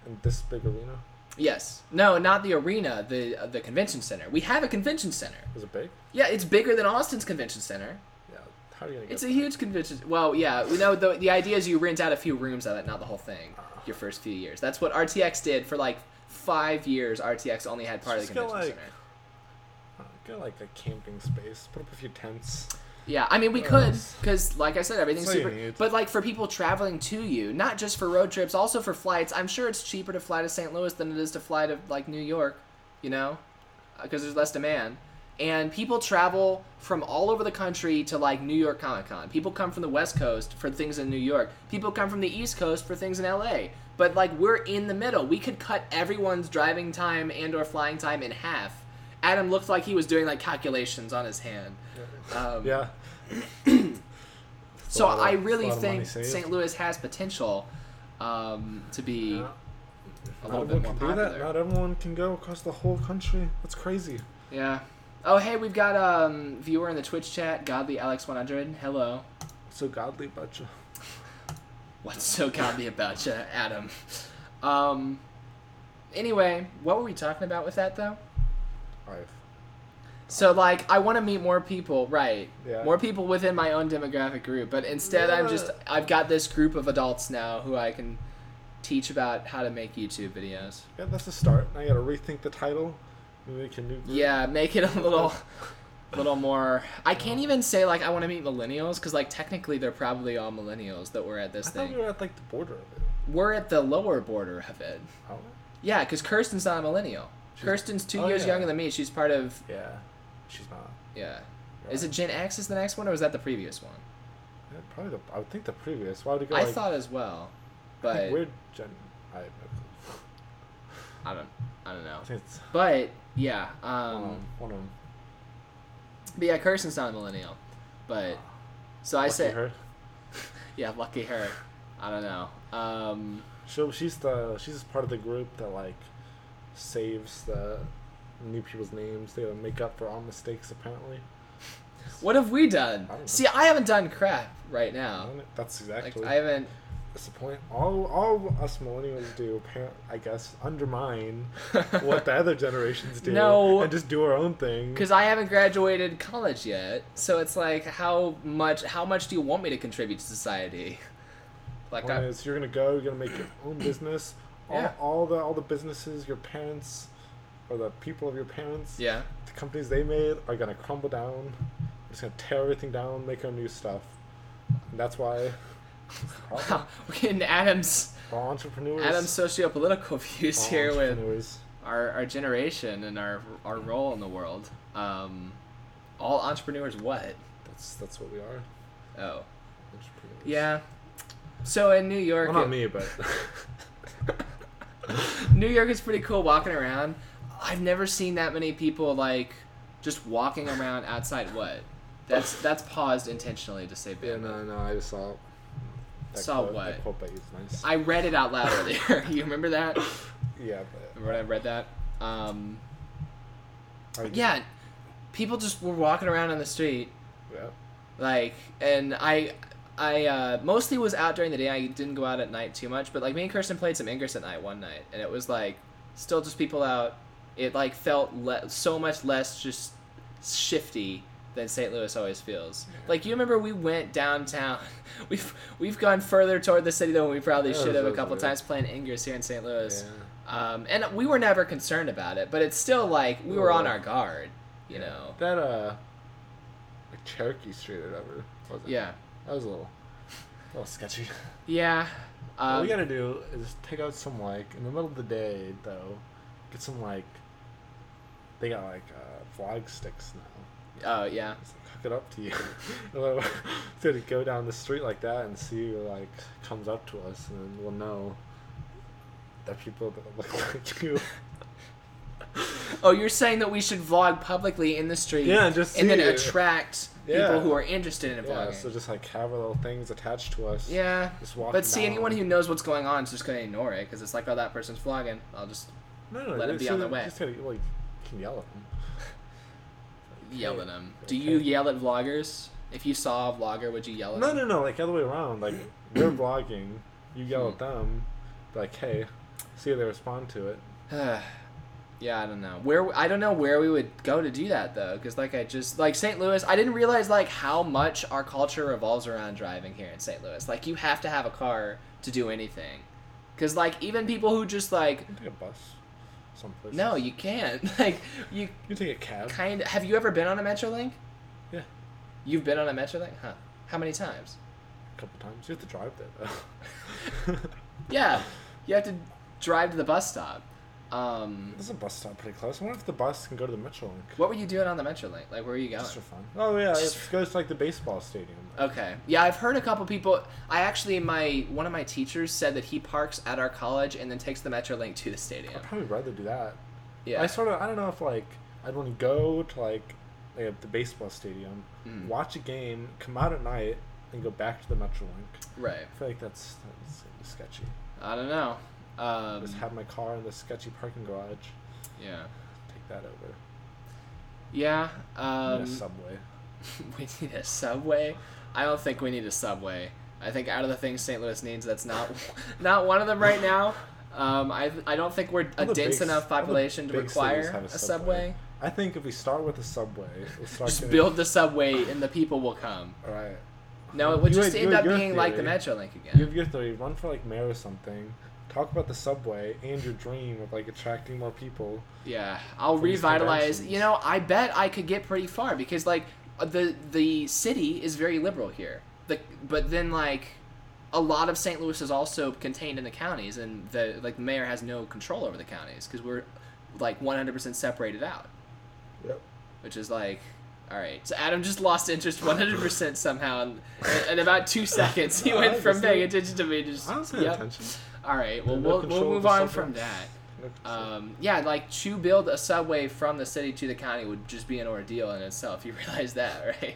in this big arena. Yes. No, not the arena, the uh, the convention center. We have a convention center. Is it big? Yeah, it's bigger than Austin's convention center. Yeah. How are you gonna get? It's a that? huge convention. Well, yeah, we know the the idea is you rent out a few rooms of it, not the whole thing. Your first few years. That's what RTX did for like five years. RTX only had part of the convention like- center. Uh, Get like a camping space. Put up a few tents. Yeah, I mean we could, because like I said, everything's That's all you super. need. But like for people traveling to you, not just for road trips, also for flights. I'm sure it's cheaper to fly to St. Louis than it is to fly to like New York, you know, because there's less demand. And people travel from all over the country to like New York Comic Con. People come from the West Coast for things in New York. People come from the East Coast for things in LA. But like we're in the middle. We could cut everyone's driving time and or flying time in half. Adam looked like he was doing like calculations on his hand. Um, Yeah. [clears throat] so of- I really lot of money think. St. Louis has potential um, to be Yeah. a Not little bit more can that. popular. Not everyone can go across the whole country. That's crazy. Yeah. Oh, hey, we've got a um, viewer in the Twitch chat, Godly Alex100. Hello. So godly about you. [laughs] What's so godly about you, Adam? Um. Anyway, what were we talking about with that though? Alright. So like, I want to meet more people, right? Yeah. More people within my own demographic group, but instead I'm just I've got this group of adults now who I can teach about how to make YouTube videos. Yeah, that's a start. Now you gotta rethink the title. Maybe make a new group. Yeah, make it a [laughs] little, little more. I can't even say like I want to meet millennials because like technically they're probably all millennials that were at I this thought thing. we were at like the border of it. We're at the lower border of it. Oh. Yeah, because Kirsten's not a millennial. She's- Kirsten's two oh, years yeah. younger than me. She's part of Yeah. She's not. yeah. Is it Gen X is the next one or was that the previous one? Yeah, probably the. I would think the previous. Why would it go? I like, thought as well, but we're Gen. I have no clue. I don't I don't know. It's But yeah, one um, one of them. but yeah, Kirsten's not a millennial. But so I Lucky say her. [laughs] yeah, lucky her. I don't know. Um, So she's the she's part of the group that like saves the new people's names. They gotta make up for all mistakes apparently. what have we done? I. See, I haven't done crap right now. That's Like exactly. I haven't. That's the point. All all us millennials do, I guess, undermine [laughs] what the other generations do, No. and just do our own thing. Because I haven't graduated college yet, so it's like, how much? How much do you want me to contribute to society? [laughs] Like, I, is you're gonna go, you're gonna make your own business. All, Yeah. all the all the businesses your parents or the people of your parents, yeah. the companies they made are gonna crumble down. We're just gonna tear everything down, make our new stuff. And that's why [laughs] Wow, we're getting Adam's all entrepreneurs, Adam's socio-political [laughs] views all here with our, our generation and our our role in the world. Um, all entrepreneurs, what? That's that's what we are. Oh, Entrepreneurs. yeah. So in New York, Well, not it- me, but [laughs] New York is pretty cool walking around. I've never seen that many people like just walking around outside. What? That's that's paused intentionally to say yeah, bamboo. no, no, I just saw. Saw quote, what? Quote by you is nice. I read it out loud earlier. [laughs] you remember that? yeah, but Remember when I read that? Um, yeah, people just were walking around on the street, yeah. like, and I, I uh, mostly was out during the day. I didn't go out at night too much, but like me and Kirsten played some Ingress at night one night, and it was like still just people out. It like felt le- so much less just shifty than St. Louis always feels. Like you remember we went downtown. [laughs] We've we've gone further toward the city than we probably Yeah, should have a couple weird. times playing Ingress here in St. Louis. Yeah. Um, and we were never concerned about it, but it's still like we were on our guard, you know. That uh, like Cherokee Street or whatever. Was it? Yeah, That was a little, a little sketchy. [laughs] yeah. what Um, we gotta do is take out some like in the middle of the day though, get some like. They got like uh, flag sticks now. oh yeah, It's like, hook it up to you. [laughs] so to go down the street like that and see who like comes up to us, and we'll know that people that [laughs] look like you. [laughs] Oh, you're saying that we should vlog publicly in the street. Yeah, and just and then attract people who are interested in Yeah, vlogging. so just like have little things attached to us. Yeah. Just walking But see, down. anyone who knows what's going on is just gonna ignore it because it's like, oh, that person's vlogging. I'll just no, no, let 'em just be so on their way. Just gotta, like, can yell at them. [laughs] yell at them. Do you yell at vloggers? If you saw a vlogger, would you yell at No, them? no, no, no. like the other way around. Like [coughs] we're vlogging, you yell Hmm. at them, like, hey, see how they respond to it. [sighs] yeah, I don't know where I don't know where we would go to do that though, because like I just like St. Louis, I didn't realize like how much our culture revolves around driving here in St. Louis. Like you have to have a car to do anything, because like even people who just like You can take a bus, someplace. no, you can't [laughs] like you You take a cab. kind of have you ever been on a MetroLink? Yeah, You've been on a MetroLink, huh? How many times? a couple times. You have to drive there though. [laughs] Yeah, you have to drive to the bus stop. Um, There's a bus stop pretty close. I wonder if the bus can go to the MetroLink. what were you doing on the MetroLink? Like, where are you going? Just for fun. Oh yeah, it goes to like the baseball stadium. Okay. Yeah, I've heard a couple people. I actually, my one of my teachers said that he parks at our college and then takes the MetroLink to the stadium. I'd probably rather do that. Yeah. I sort of I don't know if like I'd want to go to like like the baseball stadium, Mm. watch a game, come out at night, and go back to the MetroLink. right. I feel like that's that's sketchy. I don't know. Um, Just have my car in the sketchy parking garage. yeah. Take that over. Yeah. Need Um, a subway. [laughs] we need a subway. I don't think we need a subway. I think out of the things St. Louis needs, that's not [laughs] not one of them right now. Um, I I don't think we're a All dense big- enough population to require have a subway. I think if we start with a subway, we'll start Just getting- build the subway and the people will come. [laughs] Right. No, it would You just had- end up being like the theory. again. You have your theory. Run for like mayor or something. Talk about the subway and your dream of like attracting more people. Yeah, I'll revitalize. You know, I bet I could get pretty far because like uh, the the city is very liberal here. The but then like a lot of St. Louis is also contained in the counties, and the like the mayor has no control over the counties because we're like 100% separated out, Yep. which is like. All right, so Adam just lost interest 100% somehow, in, in about two [laughs] seconds. He went from paying attention to me to just. I was paying yep. attention. All right, well, No we'll, we'll move on from that. Um, yeah, like to build a subway from the city to the county would just be an ordeal in itself. You [laughs] realize that, right?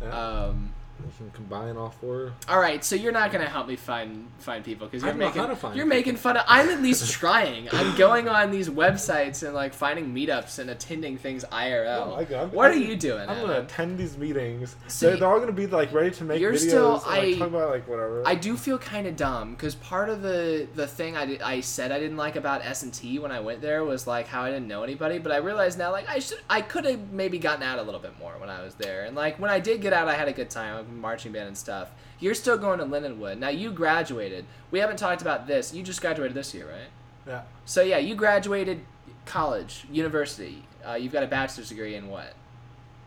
yeah. Um, we can combine all four. all right, so you're not gonna help me find find people because you're know making you're people. making fun of. I'm at least [laughs] trying. I'm going on these websites and like finding meetups and attending things IRL. Oh, I got- what are I'm- you doing? I'm gonna attend these meetings. See- they're, they're all gonna be like ready to make You're videos. still- and, like, I- talk about like whatever. I do feel kind of dumb because part of the the thing I, did, I said I didn't like about S and T when I went there was like how I didn't know anybody, but I realized now like I should I could have maybe gotten out a little bit more when I was there, and like when I did get out, I had a good time, marching band and stuff. You're still going to Lindenwood now. You graduated. We haven't talked about this. You just graduated this year, right? yeah. So yeah, you graduated college, university. Uh, you've got a bachelor's degree in what?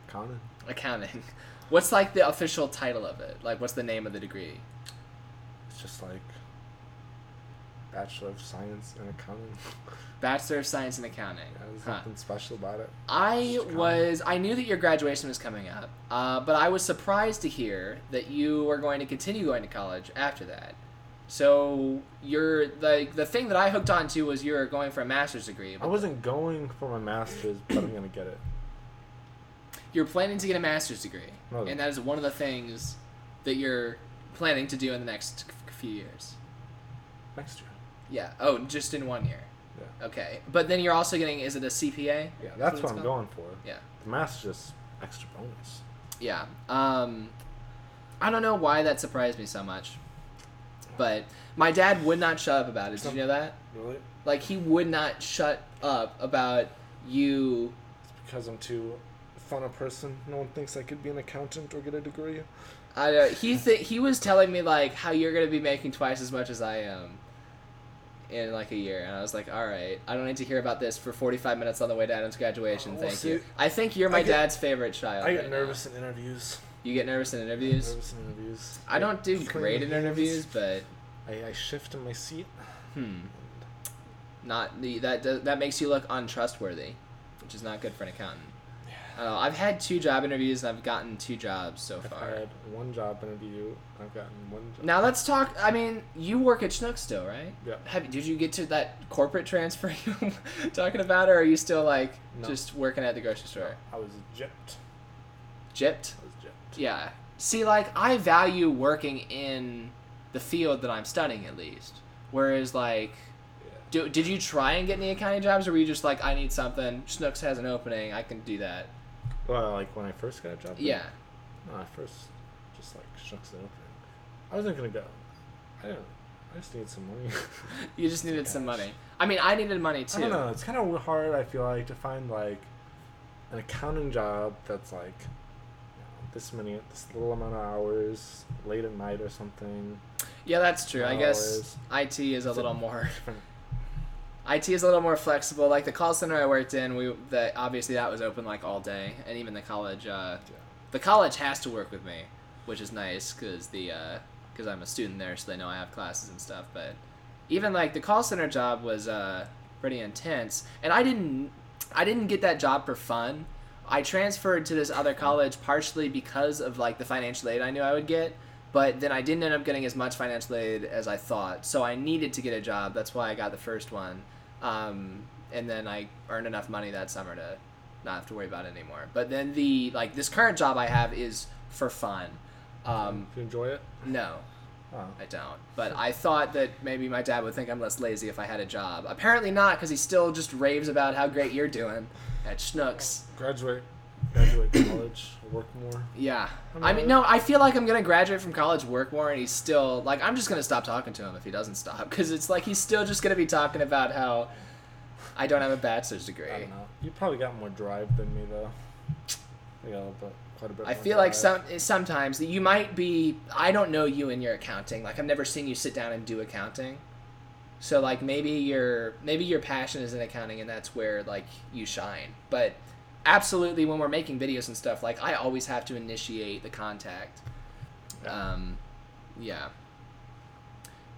Accounting. Accounting. [laughs] What's like the official title of it? Like, what's the name of the degree? It's just like Bachelor of Science in Accounting. Bachelor of Science in Accounting. Yeah, there's Huh. nothing special about it. I was I knew that your graduation was coming up, uh, but I was surprised to hear that you were going to continue going to college after that. So you're like the thing that I hooked on to was you're going for a master's degree. I wasn't going for my master's, but I'm gonna get it. you're planning to get a master's degree, No. and that is one of the things that you're planning to do in the next few years. Next year. Yeah. Oh, just in one year. Yeah. Okay, but then you're also getting is it a CPA? Yeah, that's it's what I'm called? going for. Yeah. The master's just extra bonus. Yeah. Um, I don't know why that surprised me so much, but my dad would not shut up about it. Did you know that? Really? Like he would not shut up about you. It's because I'm too fun a person. No one thinks I could be an accountant or get a degree. I uh, he th- he was telling me like how you're gonna be making twice as much as I am in like a year, and I was like, all right, I don't need to hear about this for 45 minutes on the way to Adam's graduation. Oh, Thank see, you. I think you're my get- dad's favorite child. I get right now. nervous in interviews. You get nervous in interviews. Nervous in interviews. I don't do great in interviews, but I, I shift in my seat. hmm. not the that that makes you look untrustworthy, which is not good for an accountant. Uh, I've had two job interviews and I've gotten two jobs so far. I've far. had one job interview. I've gotten one job. Now let's talk. I mean, you work at Schnuck still, right? Yeah. Have, did you get to that corporate transfer [laughs] you were talking about, or are you still like No. just working at the grocery store? I was gypped. Gypped. I was gypped. Yeah. See, like I value working in the field that I'm studying at least. Whereas, like, do, did you try and get any accounting jobs, or were you just like, I need something? Schnucks has an opening. I can do that. Well, like when I first got a job. Yeah. No, I first just like shucks it open. I wasn't gonna go. I don't. I just need some money. [laughs] You just needed some money. [laughs] I mean, I needed money too. I don't know. It's kind of hard. I feel like to find like an accounting job that's like you know, this many, this little amount of hours, late at night or something. Yeah, that's true. I guess. IT is a little more. different. IT is a little more flexible. Like the call center I worked in, we that obviously that was open like all day, and even the college. Uh, Yeah. the college has to work with me, which is nice because the because I'm a student there, so they know I have classes and stuff. But even like the call center job was uh, pretty intense, and I didn't I didn't get that job for fun. I transferred to this other college partially because of like the financial aid I knew I would get, but then I didn't end up getting as much financial aid as I thought. So I needed to get a job. That's why I got the first one, um, and then I earned enough money that summer to not have to worry about it anymore. But then the like this current job I have is for fun. Um, Do you enjoy it? no, Oh. I don't. But I thought that maybe my dad would think I'm less lazy if I had a job. Apparently not, because he still just raves about how great you're doing at Schnucks. Graduate, graduate college, work more. Yeah. I'm mean, no, I feel like I'm gonna graduate from college, work more, and he's still like I'm just gonna stop talking to him if he doesn't stop, because it's like he's still just gonna be talking about how I don't have a bachelor's degree. I don't know. You probably got more drive than me though. Yeah, but quite a bit. I feel like some eh, sometimes that you might be. I don't know you in your accounting. Like I've never seen you sit down and do accounting. So like maybe your maybe your passion is in accounting and that's where like you shine. But absolutely, when we're making videos and stuff, like I always have to initiate the contact. Um, yeah.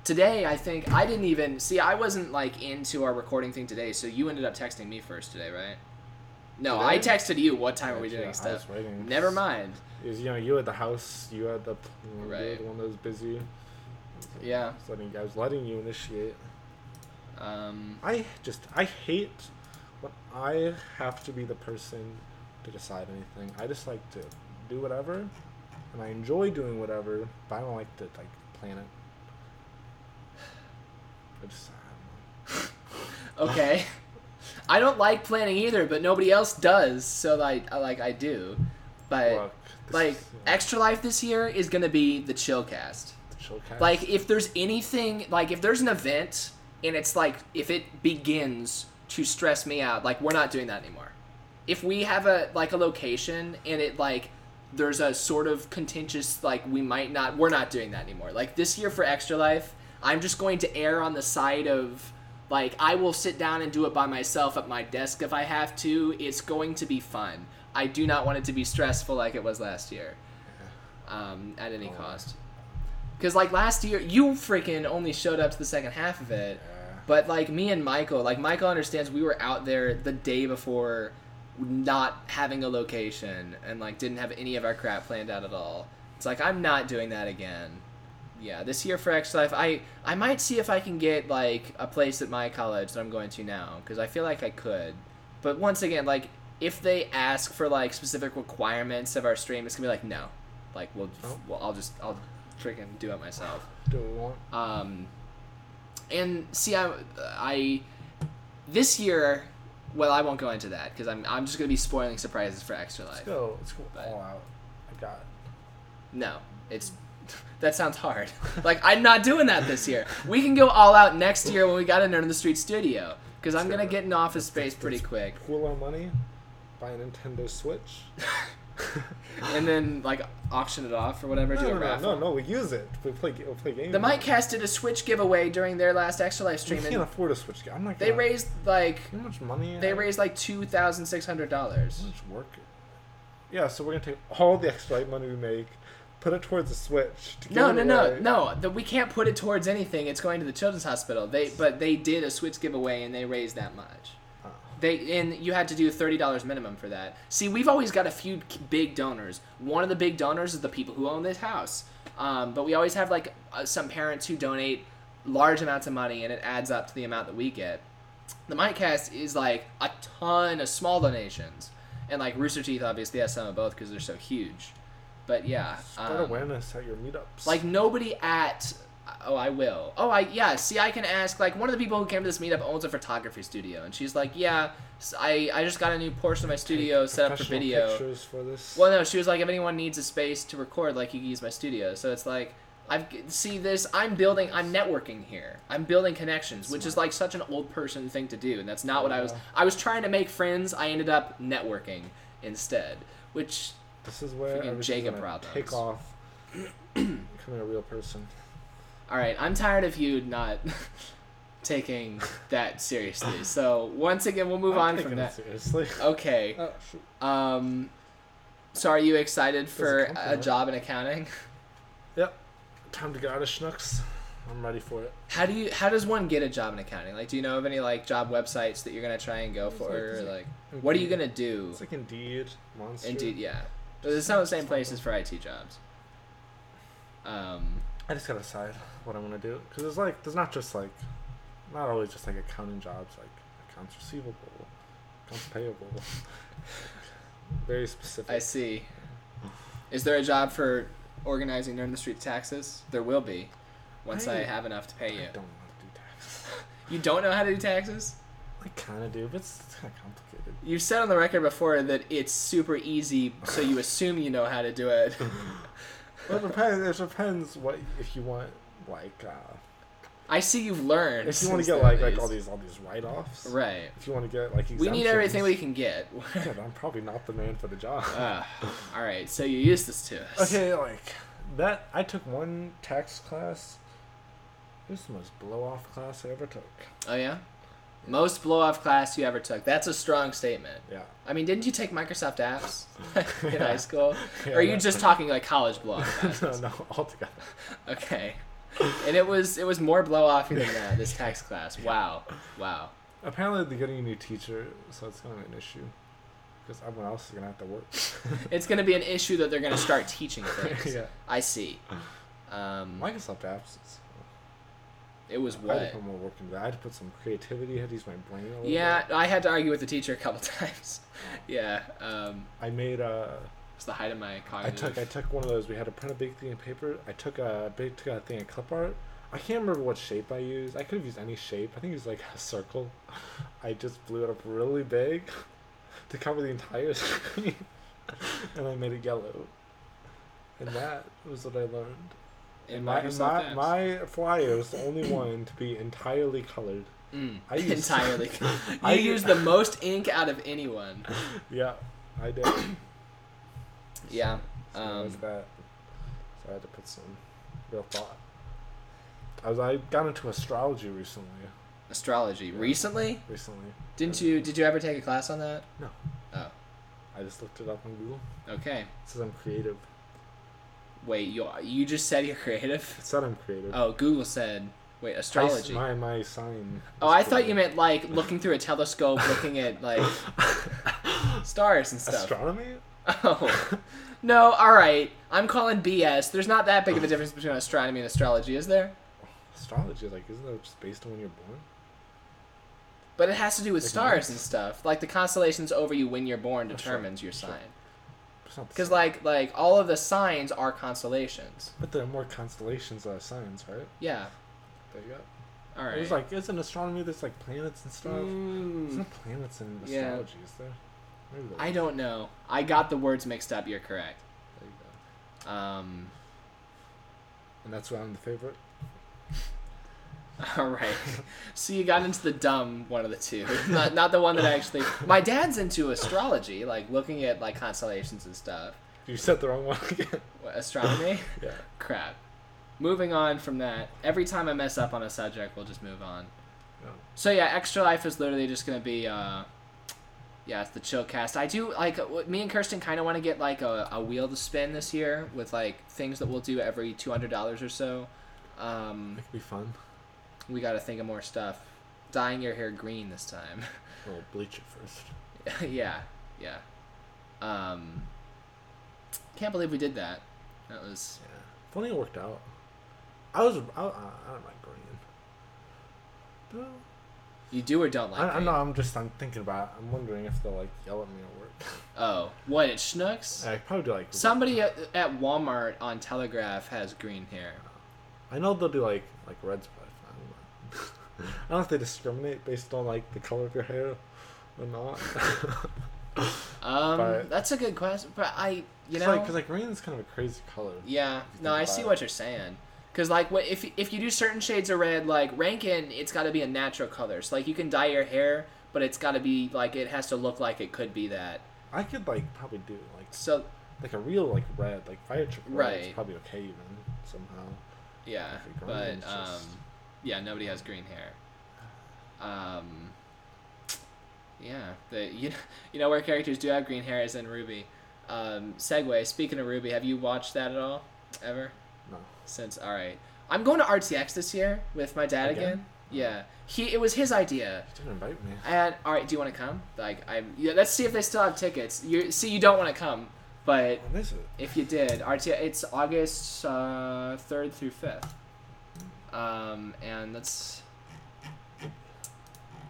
Today, I think I didn't even see. I wasn't like into our recording thing today, so you ended up texting me first today, right? No, I texted you. What time are we Yeah, doing I stuff? was waiting. Never mind. It was, you know, you at the house, you had the, you know, you Right. the one that was busy. Yeah. I was letting, I was letting you initiate. Um, I just, I hate when I have to be the person to decide anything. I just like to do whatever, and I enjoy doing whatever, but I don't like to like plan it. I just, I [laughs] okay. I don't like planning either, but nobody else does, so like I like I do. But Look, like is, know, extra life this year is gonna be the chillcast. the chill cast. Like if there's anything, like if there's an event and it's like if it begins to stress me out, like we're not doing that anymore. If we have a like a location and it like there's a sort of contentious like we might not we're not doing that anymore. Like this year for Extra Life, I'm just going to err on the side of like I will sit down and do it by myself at my desk if I have to. It's going to be fun. I do not want it to be stressful like it was last year. Um, at any Oh. cost. Because like last year, you freaking only showed up to the second half of it. But like me and Michael, like Michael understands we were out there the day before not having a location and like didn't have any of our crap planned out at all. It's like I'm not doing that again. Yeah, this year for Extra Life, I I might see if I can get like a place at my college that I'm going to now because I feel like I could. But once again, like if they ask for like specific requirements of our stream, it's gonna be like no, like we'll, Oh. well I'll just I'll freaking do it myself. Do want. Um, and see, I, I this year, well, I won't go into that because I'm I'm just gonna be spoiling surprises for Extra Life. Let's go. Let's go But- all out. I got it. No, it's [laughs] that sounds hard. like I'm not doing that this year. We can go all out next year when we got an Nerd in the Street studio because I'm gonna get an office space pretty quick, Pool our money, buy a Nintendo Switch. [laughs] [laughs] and then like auction it off or whatever. No, do a no, no, raffle. no, no, we use it. We play, we play games. The. Mike did a Switch giveaway during their last Extra Life We stream, can't afford a Switch. I'm not. they raised like How much money? they raised like two thousand six hundred dollars. How much work? Yeah, so we're gonna take all the extra light money we make, put it towards the Switch. To No, no, no, no. The, we can't put it towards anything. It's going to the children's hospital. They, but they did a Switch giveaway and they raised that much. They and you had to do thirty dollars minimum for that. See, we've always got a few big donors. One of the big donors is the people who own this house. Um, but we always have like uh, some parents who donate large amounts of money, and it adds up to the amount that we get. The Mightcast is like a ton of small donations, and like Rooster Teeth obviously has some of both because they're so huge. But yeah, Spread um, awareness at your meetups. like nobody at oh I will oh I yeah see I can ask like one of the people who came to this meetup owns a photography studio and she's like yeah i i just got a new portion of my studio set up for video. Pictures for this. Well, no, she was like, if anyone needs a space to record, like you can use my studio. So it's like, I've see this. I'm building. I'm networking here. I'm building connections, which is like such an old person thing to do, and that's not what I was. I was trying to make friends. I ended up networking instead, which This is where Jacob problems. take off. Becoming a real person. All right. I'm tired of you not [laughs] taking that seriously. [sighs] So once again, we'll move I'm on from that. Seriously. [laughs] [laughs] Okay. Oh. Um. So are you excited for a job in accounting? Yep. Time to get out of Schnucks. I'm ready for it. How do you? How does one get a job in accounting? Like, do you know of any like job websites that you're gonna try and go It's for? like- or, like, what are you gonna do? It's like Indeed, Monster. Indeed, yeah. But it's not the same places for IT jobs. Um, I just gotta decide what I want to do because it's like there's not just like not always just like accounting jobs like accounts receivable, accounts payable. [laughs] Very specific. I see. Is there a job for organizing in the Street taxes? There will be, once I, I- have enough to pay you. I don't know how to do taxes. [laughs] You don't know how to do taxes? I kind of do, but it's, it's kind of complicated. You've said on the record before that it's super easy, so you [laughs] assume you know how to do it. Well, it depends. It depends what if you want like uh, I see you've learned. if you want to get like like all these all these write offs. Right. If you want to get like We need everything we can get. [laughs] Yeah, but I'm probably not the man for the job. Ah, all right, so you used this to us. Okay, like that. I took one tax class. It was the most blow off class I ever took. Oh yeah. Most blow off class you ever took. That's a strong statement. Yeah. I mean, didn't you take Microsoft Apps [laughs] [laughs] in Yeah. high school? Yeah, or are you just talking like college blow off no, classes? no, altogether. Okay. And it was it was more blow off than that. This tax class. Wow. Wow. Apparently, they're getting a new teacher, so it's gonna be an issue. Because everyone else is gonna have to work. [laughs] It's going to be an issue that they're going to start teaching [laughs] things. yeah. I see. Um, Microsoft apps. Is, it was what? I had to put more work into that. I had to put some creativity. I had to use my brain a little Yeah, bit. I had to argue with the teacher a couple [laughs] times. yeah. Um, I made a. it's the height of my I took I took one of those. We had to print a big thing of paper. I took a big took a thing of clip art. I can't remember what shape I used. I could have used any shape. I think it was like a circle. [laughs] I just blew it up really big [laughs] to cover the entire [laughs] screen, and I made it yellow. And that was what I learned. And my, my, my flyer was the only [coughs] one to be entirely colored. Mm, I used- entirely. you I- used the most ink out of anyone. Yeah, I did. [coughs] Yeah. So Um, that. So I had to put some real thought. I was I got into astrology recently. astrology. Yeah. Recently? Recently, Didn't you? Did you ever take a class on that? No. Oh. I just looked it up on Google. Okay. It says I'm creative. Wait. You you just said you're [laughs] creative? It said I'm creative. Oh, Google said. Wait, I astrology. my my sign. Oh, I thought you meant like looking through a telescope, looking at like [laughs] stars and stuff. astronomy. Oh. No, alright. I'm calling BS. There's not that big of a difference between astronomy and astrology, is there? Astrology, like, isn't that just based on when you're born? But it has to do with Like stars and stuff. Like the constellations over you when you're born Oh, determines your sign. Because like like all of the signs are constellations. but there are more constellations than signs, right? Yeah. There you go. All right. It's like, isn't astronomy? There's like planets and stuff. There's Mm, no planets in Yeah. astrology, is there? I don't know. I got the words mixed up. You're correct. There you go. Um. And that's why I'm the favorite. [laughs] All right. So you got into the dumb one of the two, [laughs] not not the one that actually. My dad's into astrology, like looking at like constellations and stuff. You said the wrong one again. [laughs] What, astronomy. yeah. Crap. Moving on from that. Every time I mess up on a subject, we'll just move on. So yeah, extra life is literally just gonna be. uh yeah, it's the chill cast. I do like me and Kirsten kind of want to get like a, a wheel to spin this year with like things that we'll do every two hundred dollars or so. Um, It could be fun. we got to think of more stuff. dyeing your hair green this time. [laughs] We'll bleach it first. [laughs] yeah, yeah. Um, can't believe we did that. That was Yeah. If only it worked out. I was. I, I, I don't like green. No. You do or don't like. I, I green? know. I'm just. I'm thinking about. It. I'm wondering if they'll like yell at me at work. Oh, what at Schnucks? I probably do like. Somebody at, at Walmart on Telegraph has green hair. I know they'll do like like reds, but I don't know. I don't know if they discriminate based on like the color of your hair or not. [laughs] Um, But- that's a good question, but I, you It's know, like because like green is kind of a crazy color. yeah, no, I see it. what you're saying. Cause like, what if if you do certain shades of red, like Rankin, it's got to be a natural color. So like, you can dye your hair, but it's got to be like it has to look like it could be that. I could like probably do like So like a real like red like fire red. Right. It's probably okay even somehow. yeah, you're but um, just- yeah, nobody has green hair. Um, yeah, the you [laughs] you know where characters do have green hair is in RWBY. Um, segue. Speaking of RWBY, have you watched that at all? Ever? Since all right, I'm going to RTX this year with my dad again. Again? Yeah, he it was his idea. You didn't invite me. And all right, do you want to come? Like I'm. yeah, let's see if they still have tickets. You see, you don't want to come, but When is it? if you did, RTX, it's August uh, third through fifth. Um, and let's, let's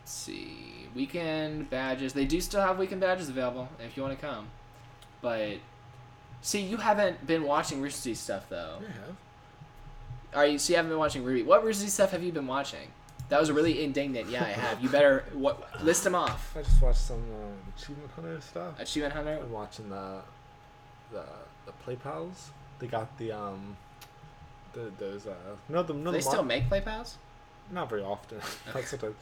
see, weekend badges. They do still have weekend badges available if you want to come, but see, you haven't been watching Rooster Teeth stuff though. Yeah, I have. Are you? So you haven't been watching RWBY. What Teeth stuff have you been watching? That was really indignant. Yeah, I have. You better what list them off. I just watched some um, Achievement Hunter stuff. Achievement Hunter. Been watching the the the Play Pals. They got the um the those uh no the no Do they the still mon- make play pals? not very often. [laughs] Sometimes.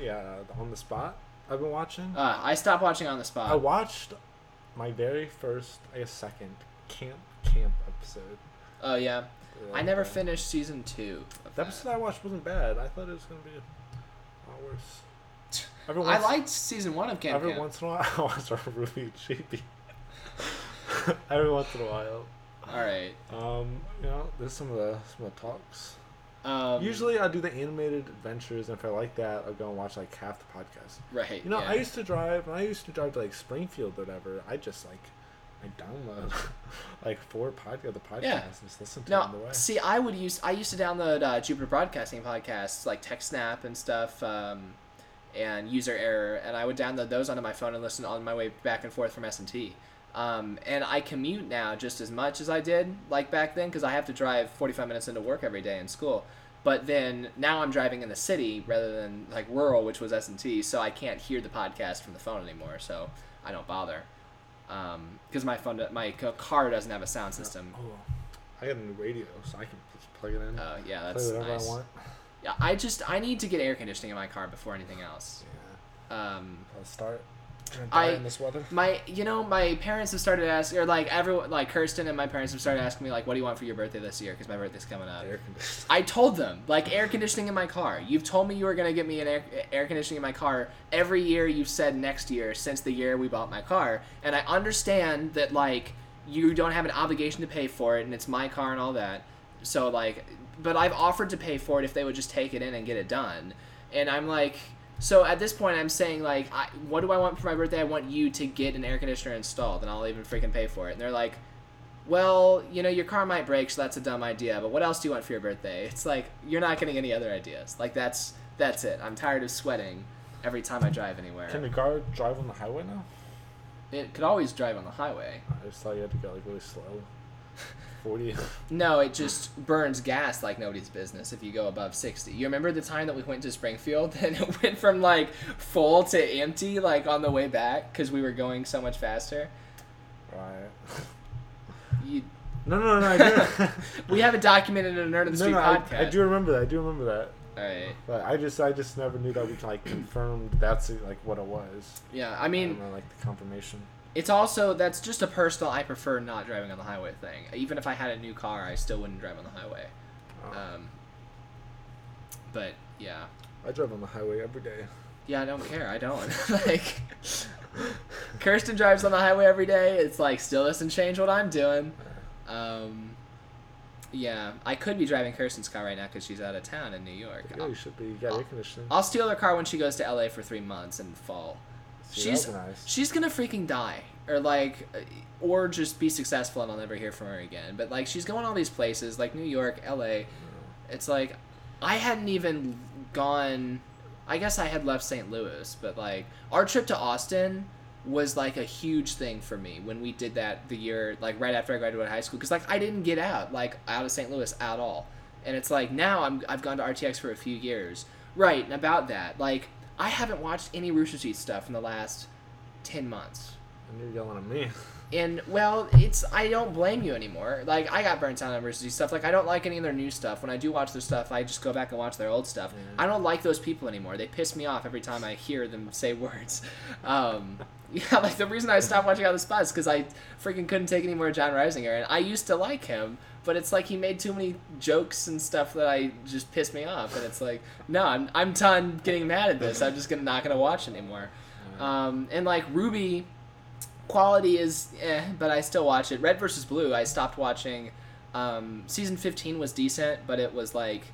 Yeah, uh, on the spot. I've been watching. Uh, I stopped watching on the spot. I watched my very first, I guess, second camp camp episode. Oh yeah, I never finished season two. of The that. episode I watched wasn't bad. I thought it was gonna be a lot worse. [laughs] Every I liked season one of Camp every Camp. once in a while I watch a RWBY Chibi. every once in a while. [laughs] All [laughs] right. Um, you know, there's some of the some of the talks. Um, Usually, I do the animated adventures, and if I like that, I'll go and watch like half the podcast. right. You know, yeah. I used to drive. When I used to drive to like Springfield or whatever, I just like I download [laughs] like four podcast the podcasts Yeah. and just listen to them on the No, way. see, I would use. I used to download uh, Jupiter Broadcasting podcasts like TechSnap and stuff, um, and User Error, and I would download those onto my phone and listen on my way back and forth from S and T. Um, and I commute now just as much as I did like back then because I have to drive 45 minutes into work every day in school. But then now I'm driving in the city rather than like rural, which was S and T, so I can't hear the podcast from the phone anymore. So I don't bother because my phone, my car doesn't have a sound system. Oh, I got a new radio, so I can just plug it in, Oh yeah, that's nice. I want. Yeah, I just I need to get air conditioning in my car before anything else. Yeah, Um, I'll start. I- in this weather. my you know my parents have started asking or like everyone like Kirsten and my parents have started asking me like what do you want for your birthday this year because my birthday's coming up. Air conditioning. I told them like air conditioning in my car. You've told me you were gonna get me an air, air conditioning in my car every year. You've said next year since the year we bought my car, and I understand that like you don't have an obligation to pay for it, and it's my car and all that. So like, but I've offered to pay for it if they would just take it in and get it done, and I'm like. So at this point, I'm saying like, I, what do I want for my birthday? I want you to get an air conditioner installed, and I'll even freaking pay for it. And they're like, well, you know, your car might break, so that's a dumb idea. But what else do you want for your birthday? [laughs] It's like you're not getting any other ideas. Like that's that's it. I'm tired of sweating every time I drive anywhere. Can the car drive on the highway now? It could always drive on the highway. I just thought you had to go like really slow. [laughs] Forty. No, it just burns gas like nobody's business if you go above 60. You remember the time that we went to Springfield [laughs] and it went from like full to empty like on the way back because we were going so much faster? right. You, No, no, no. I do. [laughs] we have it documented in a Nerd of the no, Street no. I, podcast. I do remember that. I do remember that. All right. But I just, I just never knew that we like confirmed that's like what it was. Yeah, I I mean, don't know, like the confirmation. It's also that's just a personal. I prefer not driving on the highway thing. Even if I had a new car, I still wouldn't drive on the highway. Oh. Um, but yeah, I drive on the highway every day. yeah, I don't care. I don't [laughs] [laughs] like. Kirsten drives on the highway every day. It's like still doesn't change what I'm doing. Um, Yeah, I could be driving Kirsten's car right now because she's out of town in New York. Yeah, you should be. You got air conditioning. I'll steal her car when she goes to LA for three months in the fall. See, she's nice. she's gonna freaking die, or like, uh, or just be successful and I'll never hear from her again. But like, she's going all these places like New York, LA. It's like, I hadn't even gone. I guess I had left St. Louis, but like our trip to Austin was like a huge thing for me when we did that the year like right after I graduated high school because like I didn't get out like out of St. Louis at all, and it's like now I'm I've gone to RTX for a few years, right? And about that, like I haven't watched any Rooster Teeth stuff in the last ten months. And you're yelling at me. And well, it's I don't blame you anymore. Like I got burnt out on Rooster Teeth stuff. Like I don't like any of their new stuff. When I do watch their stuff, I just go back and watch their old stuff. Yeah. I don't like those people anymore. They piss me off every time I hear them say words. Um, [laughs] yeah, like the reason I stopped watching Out of the Spot is because I freaking couldn't take any more Jon Risinger, and I used to like him, but it's like he made too many jokes and stuff that I just pissed me off, and it's like, no, I'm I'm done getting mad at this. I'm just gonna not gonna watch anymore. Um, and like RWBY, quality is eh, but I still watch it. Red versus Blue, I stopped watching. Um, season 15 was decent, but it was like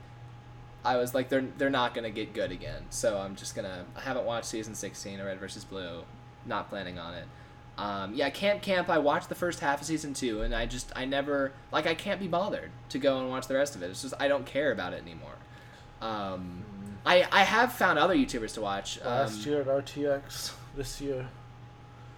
I was like they're they're not gonna get good again. So I'm just gonna I haven't watched season 16 of Red versus Blue, not planning on it. Um, yeah, Camp Camp. I watched the first half of season two, and I just I never like I can't be bothered to go and watch the rest of it. It's just I don't care about it anymore. Um, I I have found other YouTubers to watch. Um, Last year at RTX. This year.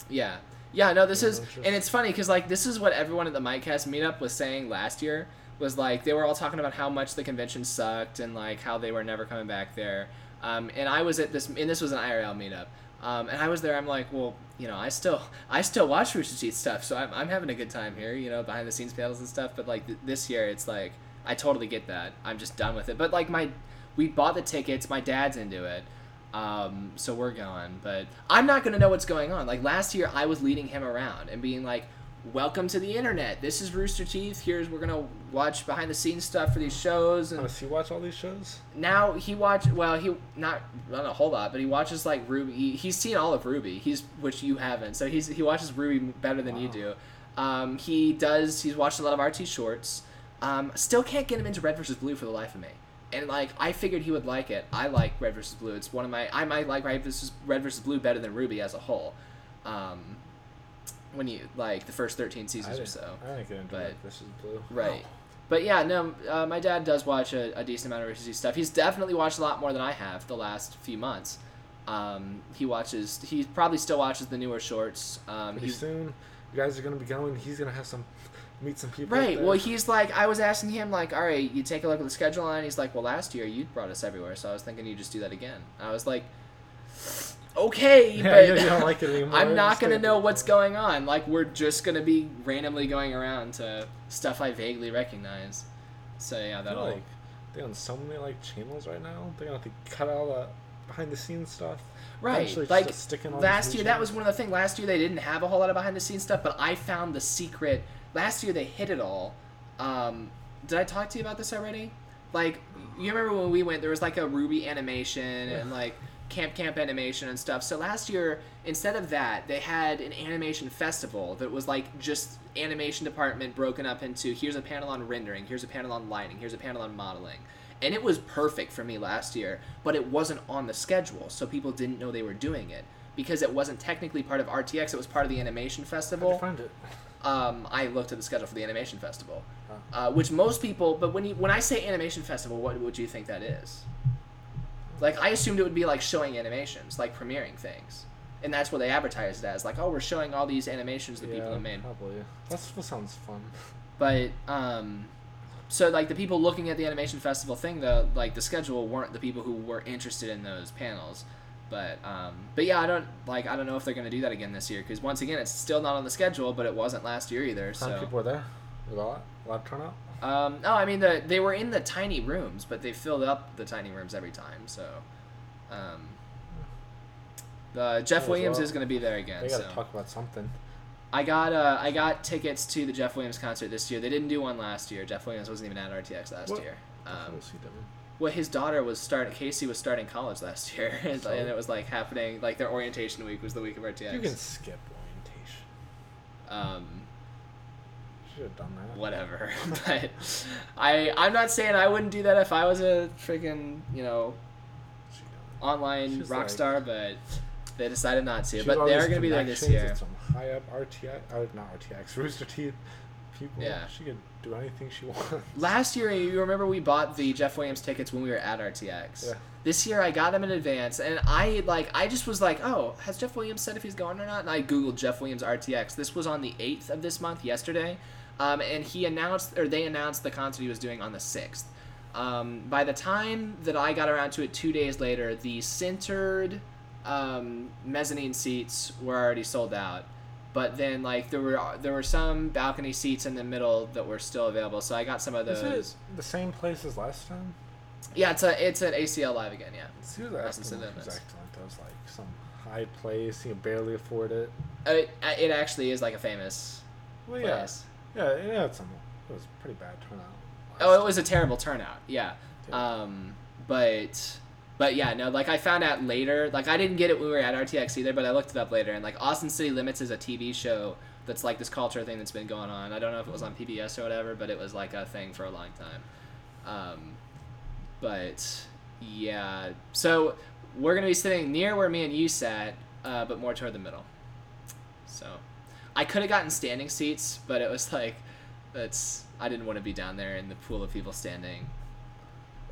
yeah. Yeah, no, this Yeah, is, interest. and it's funny because like this is what everyone at the Micast meetup was saying last year. Was like they were all talking about how much the convention sucked and like how they were never coming back there. Um, and I was at this, and this was an IRL meetup. Um, and I was there. I'm like, well, you know, I still, [laughs] I still watch Rooster Teeth stuff, so I'm, I'm having a good time here, you know, behind the scenes panels and stuff. But like th- this year, it's like I totally get that. I'm just done with it. But like my, we bought the tickets. My dad's into it. Um, so we're going, but I'm not gonna know what's going on. Like last year, I was leading him around and being like, "Welcome to the internet. This is Rooster Teeth. Here's we're gonna watch behind the scenes stuff for these shows." And Does he watch all these shows? now he watch well, he not not a whole lot, but he watches like RWBY. He, he's seen all of RWBY. He's which you haven't. So he's he watches RWBY better than you do. Um, he does. He's watched a lot of RT shorts. Um, still can't get him into Red versus Blue for the life of me. And like I figured he would like it. I like Red versus Blue. It's one of my I might like Red versus Red versus Blue better than RWBY as a whole. Um, when you like the first thirteen seasons or so. I didn't get into but- Red versus Blue. Right. But yeah, no, uh, my dad does watch a, a decent amount of Rooster stuff. He's definitely watched a lot more than I have the last few months. Um, he watches. He probably still watches the newer shorts. Um, Pretty he's soon, you guys are gonna be going. He's gonna have some, meet some people. right. Well, he's like, I was asking him like, all right, you take a look at the schedule, and he's like, well, last year you brought us everywhere, so I was thinking you just do that again. I was like, okay, [laughs] Yeah, but you- you don't like it anymore, I'm not gonna know what's going on. Like, we're just gonna be randomly going around to stuff I vaguely recognize. So yeah, that'll. like they on so many like channels right now. They're gonna have to cut all the behind the scenes stuff. Right. Like just stick in all last year, that was one of the things. Last year they didn't have a whole lot of behind the scenes stuff, but I found the secret. Last year they hit it all. Um, did I talk to you about this already? Like, you remember when we went? There was like a RWBY animation and like Camp Camp animation and stuff. So last year, instead of that, they had an animation festival that was like just animation department broken up into here's a panel on rendering, here's a panel on lighting, here's a panel on modeling. And it was perfect for me last year, but it wasn't on the schedule, so people didn't know they were doing it because it wasn't technically part of RTX. It was part of the animation festival you find it? um, I looked at the schedule for the animation festival. Uh, which most people. But when you when I say animation festival, what would you think that is? Like I assumed it would be like showing animations, like premiering things, and that's what they advertised it as. Like, oh, we're showing all these animations that people have made. Probably. That's, that sounds fun. But um, so like the people looking at the animation festival thing, though, like the schedule weren't the people who were interested in those panels. But um, but yeah, I don't like I don't know if they're gonna do that again this year because once again it's still not on the schedule, but it wasn't last year either. How So people were there? Lot? A lot turnout? um, no, I mean the they were in the tiny rooms, but they filled up the tiny rooms every time. So um, the Jeff Might as Williams well. is gonna be there again. They gotta so. talk about something. I got uh, I got tickets to the Jeff Williams concert this year. They didn't do one last year. Jeff Williams wasn't even at RTX last What? year. Um, was he doing? well, his daughter was starting. Casey was starting college last [laughs] year, and, So? and it was like happening. Like their orientation week was the week of RTX. You can skip orientation. Um, should have done that. whatever. [laughs] but I I'm not saying I wouldn't do that if I was a freaking you know online rock like- star, but they decided not to. but they are going to be there this year. Some high up RTX, uh, not RTX, [laughs] Rooster Teeth people. Yeah. She could do anything she [laughs] wants. Last year, you remember we bought the Jeff Williams tickets when we were at RTX. Yeah. This year, I got them in advance, and I like I just was like, oh, has Jeff Williams said if he's going or not? And I googled Jeff Williams RTX. This was on the eighth of this month, yesterday, um, and he announced or they announced the concert he was doing on the sixth. Um, by the time that I got around to it two days later, the centered um, mezzanine seats were already sold out. But then, like there were there were some balcony seats in the middle that were still available, so I got some of Is those. it the same place as last time? Yeah, it's a it's an ACL live again. Yeah, See what Austin acting Cinemas. was like that was like some high place. You can barely afford it. Uh, it, it actually is like a famous Well, yeah, place. Yeah, it had some. It was a pretty bad turnout. Oh, it was a terrible turnout. Yeah. Yeah. Um, but but yeah, no, like I found out later. Like I didn't get it when we were at RTX either, but I looked it up later. And like Austin City Limits is a TV show that's like this culture thing that's been going on. I don't know if it was on PBS or whatever, but it was like a thing for a long time. Um, but yeah, so we're gonna be sitting near where me and you sat, uh, but more toward the middle. So I could have gotten standing seats, but it was like it's I didn't want to be down there in the pool of people standing.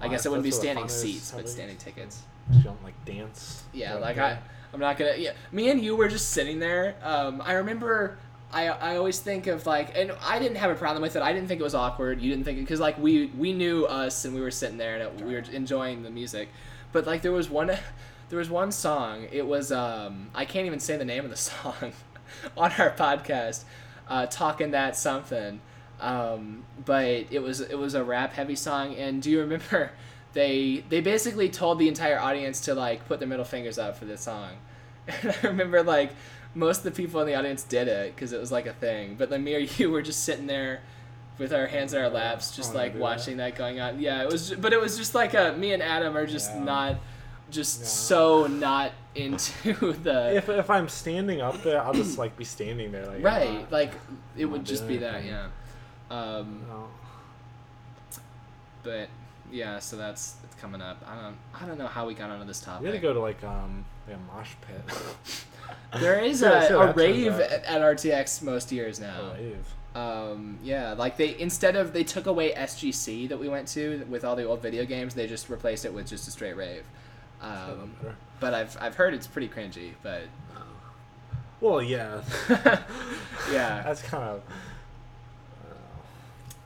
I guess it wouldn't be That's what the standing seats, but standing tickets. You don't like dance. Yeah, Don't like I. I'm not gonna. Yeah, me and you were just sitting there. Um, I remember. I, I always think of like, and I didn't have a problem with it. I didn't think it was awkward. You didn't think it because like we we knew us and we were sitting there and it, we were enjoying the music, but like there was one, [laughs] there was one song. It was um I can't even say the name of the [laughs] song, [laughs] on our podcast, uh, talking that something, um, but it was it was a rap heavy song. And do you remember? [laughs] They they basically told the entire audience to like put their middle fingers up for this song, [laughs] and I remember like most of the people in the audience did it because it was like a thing. But then me or you were just sitting there with our hands in our laps, just like do that. watching that going on. Yeah, it was. But it was just like a me and Adam are just Yeah. not, just so not into [laughs] the If, if I'm standing up there, I'll just like be standing there. Like right. I'm Like it I'm would just be that. Yeah. Um, No. but yeah, so that's it's coming up. I don't I don't know how we got onto this topic. We had to go to like um like a mosh pit. [laughs] There is [laughs] Yeah, a, a rave at, at RTX most years now. Rave. Um, yeah, like they instead of they took away SGC that we went to with all the old video games, they just replaced it with just a straight rave. Um, but I've I've heard it's pretty cringy, but Well, yeah. [laughs] yeah, That's kind of.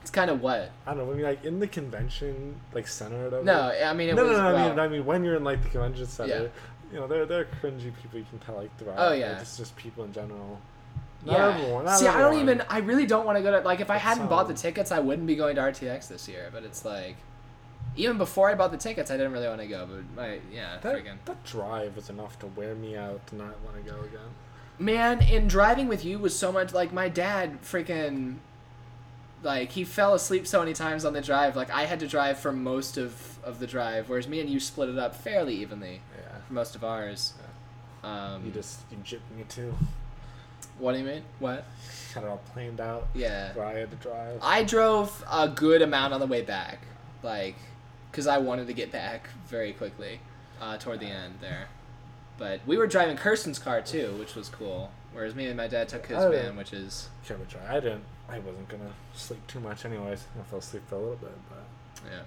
it's kind of what. I don't know. I mean, like in the convention, like center No. I mean it no, was. no, no. I well, mean, I mean, when you're in like the convention center, Yeah. you know, they're they're cringy people. You can tell like throughout. Oh, yeah. It's just people in general. Not yeah. everyone. See, I don't even. I really don't want to go to. Like, if I hadn't bought the tickets, I wouldn't be going to RTX this year. But it's like, even before I bought the tickets, I didn't really want to go. But my yeah, That, freaking that drive was enough to wear me out to not want to go again. man. And driving with you was so much like my dad. Freaking, like he fell asleep so many times on the drive. Like I had to drive for most of of the drive, whereas me and you split it up fairly evenly Yeah. for most of ours. Um, You just you gypped me too. what do you mean? What? Had it all planned out. Yeah. Where I had to drive. I drove a good amount on the way back, like, because I wanted to get back very quickly, uh, toward the end there. But we were driving Kirsten's car too, which was cool. Whereas me and my dad took his Oh. van, which is Can't try. I didn't. I wasn't gonna sleep too much anyways. I fell asleep for a little bit, but yeah.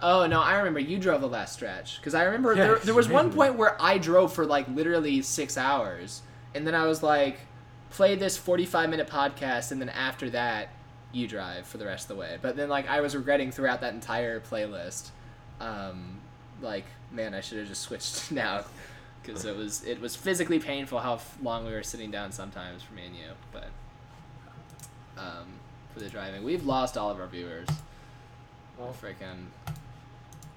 Oh no, I remember you drove the last stretch because I remember Yeah, there, there was one point where I drove for like literally six hours, and then I was like, play this forty-five minute podcast, and then after that, you drive for the rest of the way. But then like I was regretting throughout that entire playlist, um, like man, I should have just switched [laughs] now, because it was it was physically painful how long we were sitting down sometimes for me and you, but. Um, for the driving, we've lost all of our viewers. well, Freaking.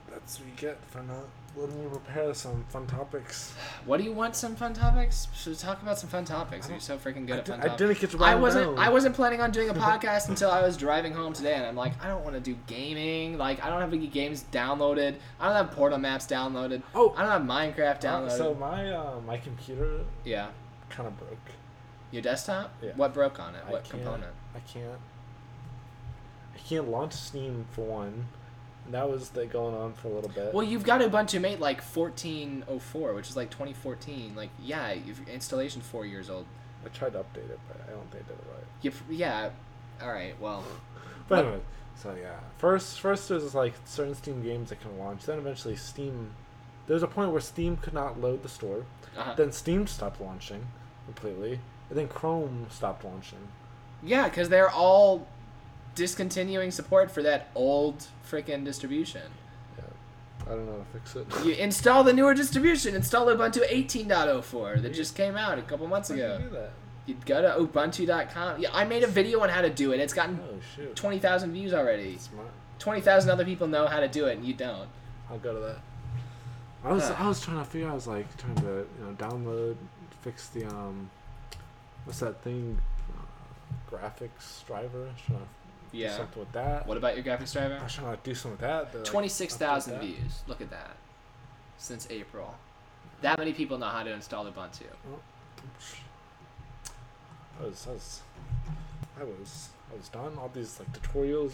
that's what you get for not letting me prepare some fun topics. What do you want? Some fun topics? Should we talk about some fun topics? You're so freaking good I, at fun I topics. didn't get to I wasn't. down. I wasn't planning on doing a podcast [laughs] until I was driving home today, and I'm like, I don't want to do gaming. Like, I don't have any games downloaded. I don't have Portal Maps downloaded. Oh. I don't have Minecraft Uh, downloaded. so my uh, my computer yeah. kind of broke. Your desktop? Yeah. What broke on it? I What component? I can't. I can't launch Steam for one. That was the, going on for a little bit. Well, you've got Ubuntu made like 1404, which is like 2014. Like, yeah, your installation's four years old. I tried to update it, but I don't think I did it right. You, yeah. All right. Well, [laughs] But anyway, so yeah. First, first there's like certain Steam games that can launch. Then eventually Steam. There's a point where Steam could not load the store. uh Then Steam stopped launching completely, and then Chrome stopped launching. yeah, because they're all discontinuing support for that old freaking distribution. Yeah, I don't know how to fix it. [laughs] You install the newer distribution. Install Ubuntu 18.04 that just came out a couple months How you ago. do that? You go to ubuntu.com. Yeah, I made a video on how to do it. It's gotten Oh 20,000 views already. Smart. 20,000 other people know how to do it, and you don't. I'll go to that. I was Huh. I was trying to figure. I was like trying to you know download, fix the um, what's that thing, uh, graphics driver. I was trying to do Yeah. something with that. What about your graphics driver? I was trying to do something with that. like, 26,000 update views. Look at that. Since April. That many people know how to install Ubuntu. I oh, was, I was, I was, I was done. All these like tutorials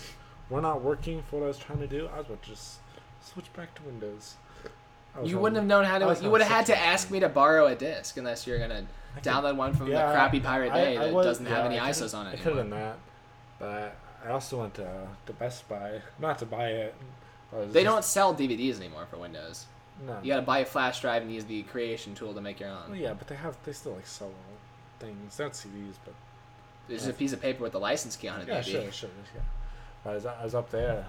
were not working for what I was trying to do. I was about to just switch back to Windows. You wouldn't have known how to. You would have had to ask me to borrow a disc unless you're gonna I could- download one from yeah, the crappy Pirate Bay I that was- doesn't have any ISOs on it I could have done that, but I also went to to Best Buy, not to buy it. They just- don't sell DVDs anymore for Windows. No. You gotta buy a flash drive and use the creation tool to make your Well, own. yeah, but they have they still like sell things. Not CDs, but There's just a piece of paper with the license key on it, yeah, maybe. sure, sure, yeah. I was I was up there,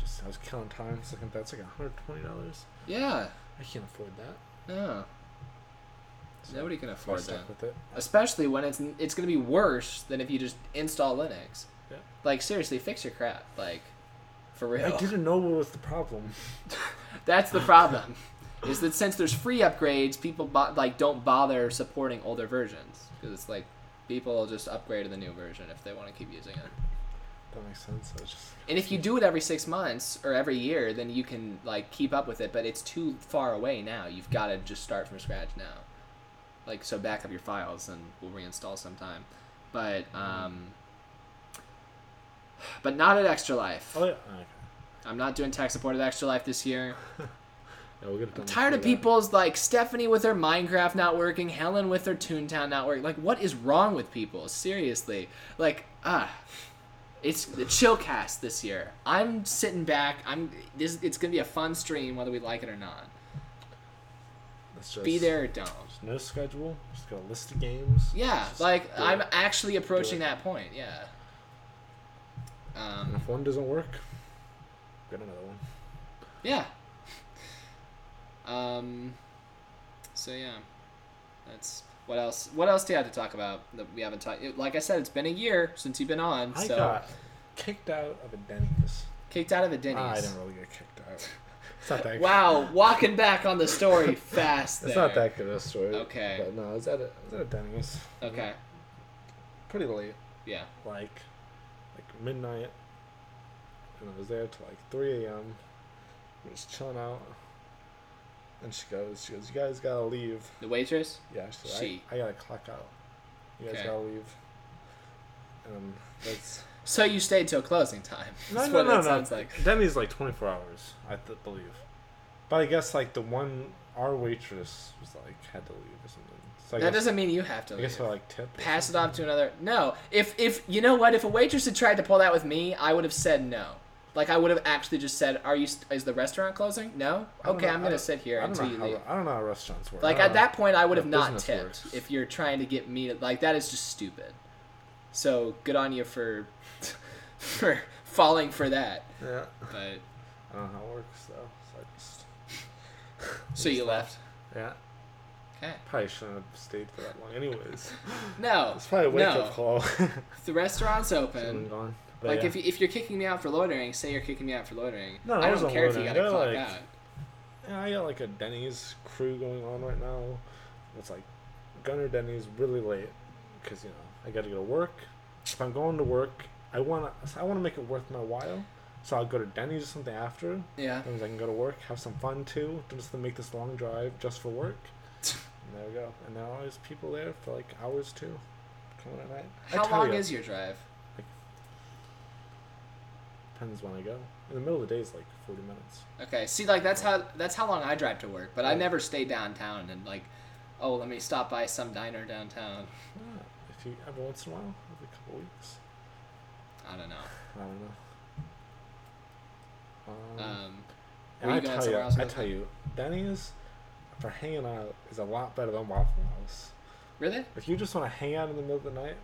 just I was killing time. So that's like hundred twenty dollars. Yeah. I can't afford that. No. So Nobody can afford that. with it. Especially when it's it's gonna be worse than if you just install Linux. Like seriously, fix your crap. Like, for real. I didn't know what was the problem. [laughs] That's the problem. is that since there's free upgrades, people bo- like don't bother supporting older versions because it's like people just upgrade to the new version if they want to keep using it. That makes sense. I just And if you do it every six months or every year, then you can like keep up with it. But it's too far away now. You've got to just start from scratch now. Like so, back up your files and we'll reinstall sometime. But um, but not at Extra Life. oh yeah. Okay. I'm not doing tech support at Extra Life this year. [laughs] Yeah, we'll get it done. I'm tired of people's like Stephanie with her Minecraft not working, Helen with her Toontown not working. Like, what is wrong with people? Seriously, like, ah, it's the chill cast this year. I'm sitting back. I'm this. It's gonna be a fun stream, whether we like it or not. Let's just Be there or don't. Just no schedule. Just got a list of games. Yeah, Just like I'm actually approaching that point. Yeah. And Um. if one doesn't work, get another one. Yeah. Um. So yeah, that's what else. What else do you have to talk about that we haven't talked? Like I said, it's been a year since you've been on. I so got kicked out of a Denny's. kicked out of a Denny's. I didn't really get kicked out. It's not that. [laughs] Wow, walking back on the story fast. It's there. not that good of a story. Okay. But no, I was at a, I was at a Denny's. Okay. Pretty late, Yeah. like midnight, and I was there till like 3 a.m. Just chilling out. And she goes, she goes, you guys gotta leave. The waitress. Yeah, she, said, She. I, I gotta clock out. You guys Okay. gotta leave. And that's So you stayed till closing time. no, That's no, what no, it no. sounds like. Denny's like 24 hours, I th- believe. But I guess like the one our waitress was like had to leave or something. So That guess, doesn't mean you have to I leave. guess I like tip. Pass it off to another. No, if if you know what, if a waitress had tried to pull that with me, I would have said no. Like I would have actually just said, "Are you? Is the restaurant closing? No. Okay, know- I'm gonna sit here until you how, leave." I don't know how restaurants work. Like at that point, I would have not tipped. works. If you're trying to get me to like that is just stupid. So good on you for [laughs] for falling for that. Yeah. But I don't know how it works though. So I just. so you left. Yeah. Okay. Probably shouldn't have stayed for that long. Anyways, [laughs] No. it's probably a wake no. up call. [laughs] The restaurant's open. gone. But Like yeah. if you, if you're kicking me out for loitering, say you're kicking me out for loitering. No, I don't care if you gotta I clock like- out. Yeah, I got like a Denny's crew going on right now. It's like Gunner Denny's really late because you know I got to go to work. If I'm going to work, I want to I want to make it worth my while. So I'll go to Denny's or something after. Yeah. That means I can go to work, have some fun too, just to make this long drive just for work. And there we go. And there are always people there for like hours too. coming at night. How long ya, is your drive? Depends when I go. In the middle of the day is like 40 minutes. Okay, see, like that's how that's how long I drive to work, but I never stay downtown and like, oh, let me stop by some diner downtown. Yeah, if you every once in a while, every couple weeks. I don't know. I don't know. Um, Um, and I tell you, I tell you, Denny's for hanging out is a lot better than Waffle House. really? If you just want to hang out in the middle of the night,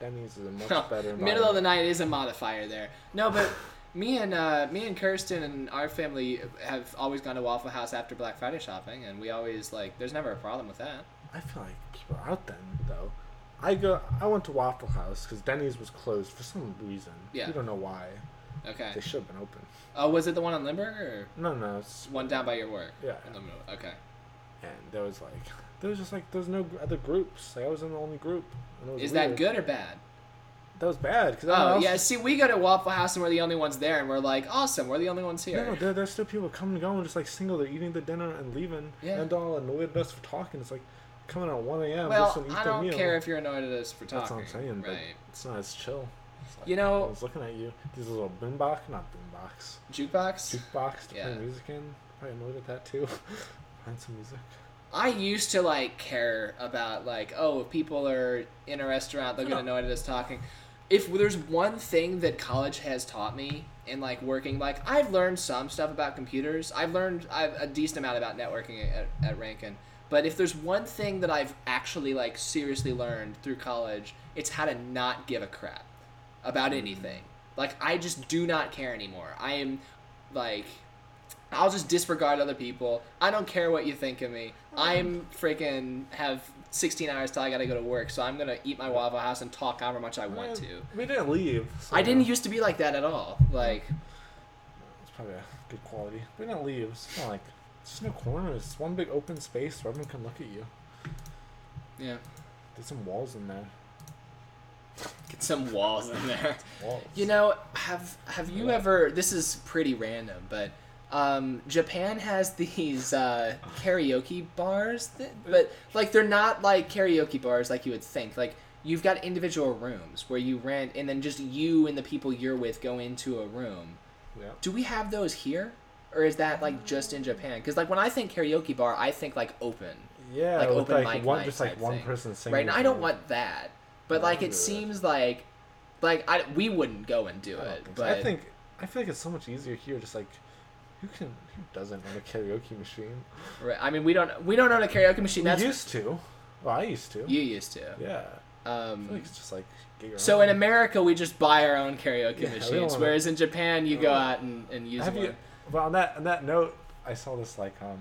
Denny's is a much Well, better. [laughs] middle of the night is a modifier there. No, but me and uh, me and Kirsten and our family have always gone to Waffle House after Black Friday shopping, and we always like. There's never a problem with that. I feel like people are out then though. I go. I went to Waffle House because Denny's was closed for some reason. Yeah. We don't know why. Okay. They should have been open. Oh, was it the one on Lindbergh or No, no. It's one down by your work? Yeah. In the middle. Okay. And there was like, [laughs] there was just like, there's no other groups. Like I was in the only group. And it was Is that good or bad? That was bad because Oh yeah. See, we go to Waffle House and we're the only ones there, and we're like, awesome, we're the only ones here. No, there, there's still people coming and going, just like single. They're eating the dinner and leaving. Yeah. And all annoyed at us for talking. It's like coming at 1 a.m. well, just to eat I don't meal. care if you're annoyed at us for talking. That's what I'm saying, Right. it's not as chill. It's like, You know- I was looking at you. These little boombox, not boombox, Jukebox. jukebox to Yeah. play music in. Probably annoyed at that too. [laughs] Find some music. I used to like care about like, oh, if people are in a restaurant, they'll get No. annoyed at us talking. If there's one thing that college has taught me in like working, like I've learned some stuff about computers. I've learned I've, a decent amount about networking at, at Ranken. But if there's one thing that I've actually like seriously learned through college, it's how to not give a crap about anything. Like I just do not care anymore. I am like I'll just disregard other people. I don't care what you think of me. Mm. I'm freaking have 16 hours till I gotta go to work, so I'm gonna eat my Waffle House and talk however much I want to. We didn't leave. So I didn't used to be like that at all. Like, It's probably a good quality. We didn't leave. It's not like it's just no corners. It's one big open space where everyone can look at you. yeah, There's some walls in there. Get some walls in there. Walls. You know, have have you ever? This is pretty random, but um, Japan has these uh, karaoke bars, that, but like they're not like karaoke bars like you would think. Like you've got individual rooms where you rent, and then just you and the people you're with go into a room. Yeah. Do we have those here, or is that like just in Japan? Because like when I think karaoke bar, I think like open, Yeah, like open like mic one, night just like one thing. person singing. right? And I don't want that, but like it seems like, like I we wouldn't go and do I it, so. but I think I feel like it's so much easier here. Just like who can who doesn't own a karaoke machine? Right. I mean, we don't we don't own a karaoke machine. We used to. Well, I used to. you used to. Yeah. I feel Um, like it's just like so own. in America, we just buy our own karaoke Yeah, machines, whereas in Japan, you go Uh, out and, and use Have one. you? But on that on that note, I saw this like um,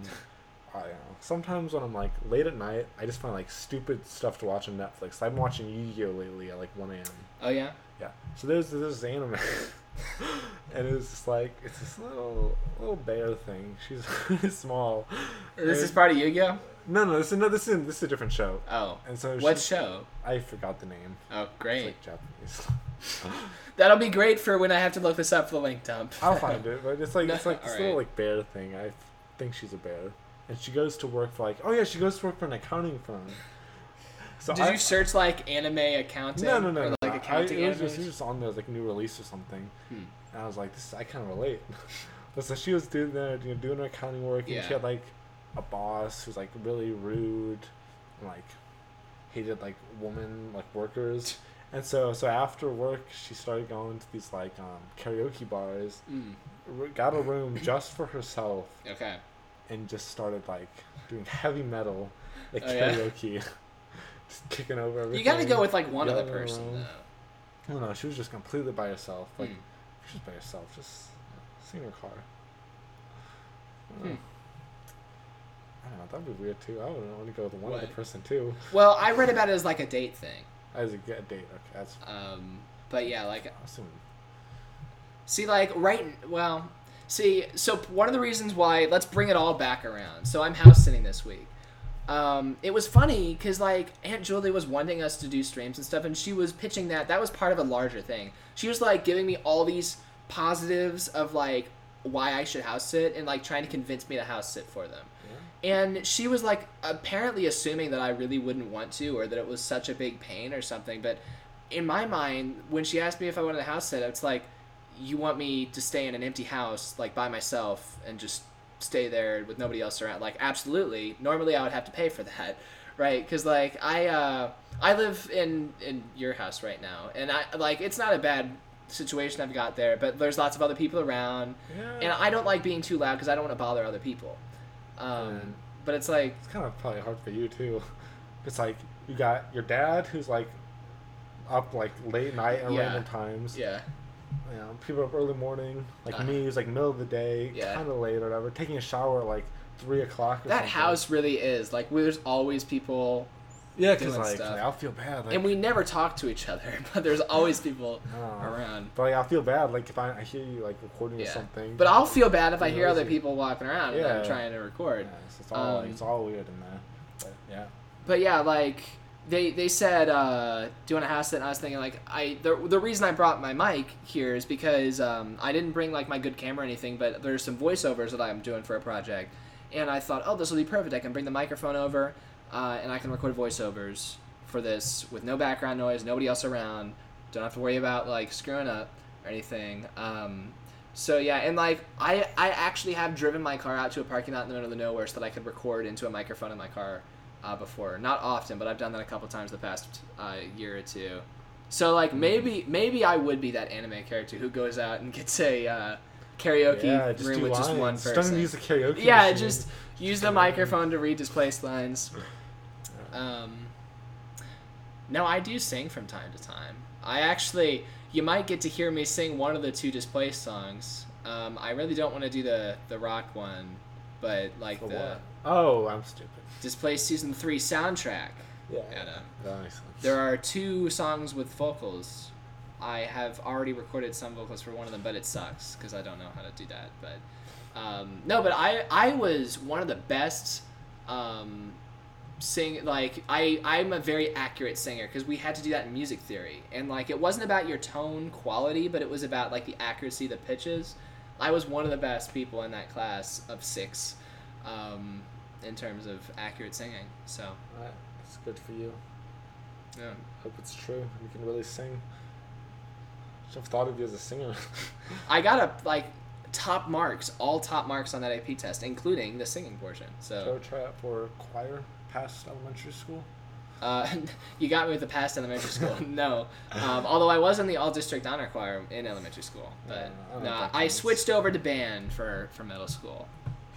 I don't know. Sometimes when I'm like late at night, I just find like stupid stuff to watch on Netflix. I've been watching Yu-Gi-Oh lately at like 1 a.m. Oh yeah. Yeah. So there's this anime, [laughs] and it's just like it's this little little bear thing. She's [laughs] really small. This is part of Yu-Gi-Oh. no no this is no this is this is a different show. Oh. And so What show? I forgot the name. Oh, It's great. like Japanese. [laughs] That'll be great for when I have to look this up for the link dump. I'll find it, but it's like No, it's like this alright. little like bear thing. I think she's a bear, and she goes to work for like oh yeah she goes to work for an accounting firm. So Did I, you search like anime accounting? No no no. Or, no. like I- accounting it was just, it was just on there like new release or something, Hmm. and I was like this I kind of relate. [laughs] so she was doing there you know, doing her accounting work, and Yeah. she had like a boss who's like really rude, and like hated like woman like workers. [laughs] And so, so after work, she started going to these like um, karaoke bars, Mm, got a room just for herself okay. And just started like doing [laughs] heavy metal like Oh, yeah? karaoke [laughs] just kicking over everything You got to go with like one other person around. though. no no she was just completely by herself like Hmm. she was by herself just sitting in her car I don't know. Hmm. I don't know that'd be weird too I want to go with one other person too Well, I read about it as like a date thing. as a a date okay that's Um, but yeah, like awesome See, like, right. Well, see, so one of the reasons why, let's bring it all back around. So I'm house sitting this week. Um, it was funny because, like, Aunt Julie was wanting us to do streams and stuff, and she was pitching that. That was part of a larger thing. She was, like, giving me all these positives of, like, why I should house sit and, like, trying to convince me to house sit for them. and she was like apparently assuming that I really wouldn't want to or that it was such a big pain or something. But in my mind, when she asked me if I wanted a house sit, it's like, you want me to stay in an empty house like by myself and just stay there with nobody else around? Like absolutely. Normally I would have to pay for that, [laughs] right? Because like I uh, I live in in your house right now, and I like it's not a bad situation I've got there, but there's lots of other people around, Yeah. and I don't like being too loud because I don't want to bother other people. Um, Yeah. But it's like it's kind of probably hard for you too. [laughs] It's like you got your dad who's like up like late night at Yeah. random times. yeah. You know, people up early morning. Like Uh-huh. me, who's like middle of the day, Yeah. kind of late or whatever. Taking a shower at like three o'clock. Or That something. house really is like where there's always people, Yeah, because like, like, I'll feel bad. Like, and we never talk to each other, [laughs] but there's always people [laughs] Oh. around. But like, I'll feel bad like if I, I hear you like recording or something. But I'll feel bad if I hear other people walking around and I'm trying to record. Yeah, it's, it's all Um, it's all weird in there. But yeah. But yeah, like they they said, uh, do you want a house set? And I was thinking like I the, the reason I brought my mic here is because um, I didn't bring like my good camera or anything, but there's some voiceovers that I'm doing for a project, and I thought, oh, this will be perfect. I can bring the microphone over, uh, and I can record voiceovers for this with no background noise, nobody else around. Don't have to worry about like screwing up or anything. Um, so yeah, and like I I actually have driven my car out to a parking lot in the middle of nowhere so that I could record into a microphone in my car uh, before. Not often, but I've done that a couple times the past uh, year or two. So like maybe maybe I would be that anime character who goes out and gets a uh, karaoke yeah, room with just one lines. person. Don't use the karaoke. yeah, machine. just use the microphone to read displaced lines. Um, no, I do sing from time to time. I actually, you might get to hear me sing one of the two displaced songs. Um, I really don't want to do the the rock one, but like For the what? Oh, I'm stupid. displaced season three soundtrack. Yeah. Anna. That makes sense. There are two songs with vocals. I have already recorded some vocals for one of them, but it sucks because I don't know how to do that. But um, no, but I I was one of the best um, sing like I I'm a very accurate singer because we had to do that in music theory and like it wasn't about your tone quality, but it was about like the accuracy of the pitches. I was one of the best people in that class of six um, in terms of accurate singing. So Alright, That's good for you. yeah. Hope it's true. You can really sing. Should have thought of you as a singer. [laughs] I got a like top marks, all top marks on that AP test, including the singing portion. Should So I try out for choir past elementary school? uh, [laughs] you got me with the past elementary school. [laughs] no, um, although I was in the all district honor choir in elementary school, but Yeah, I no, I switched over to band for for middle school.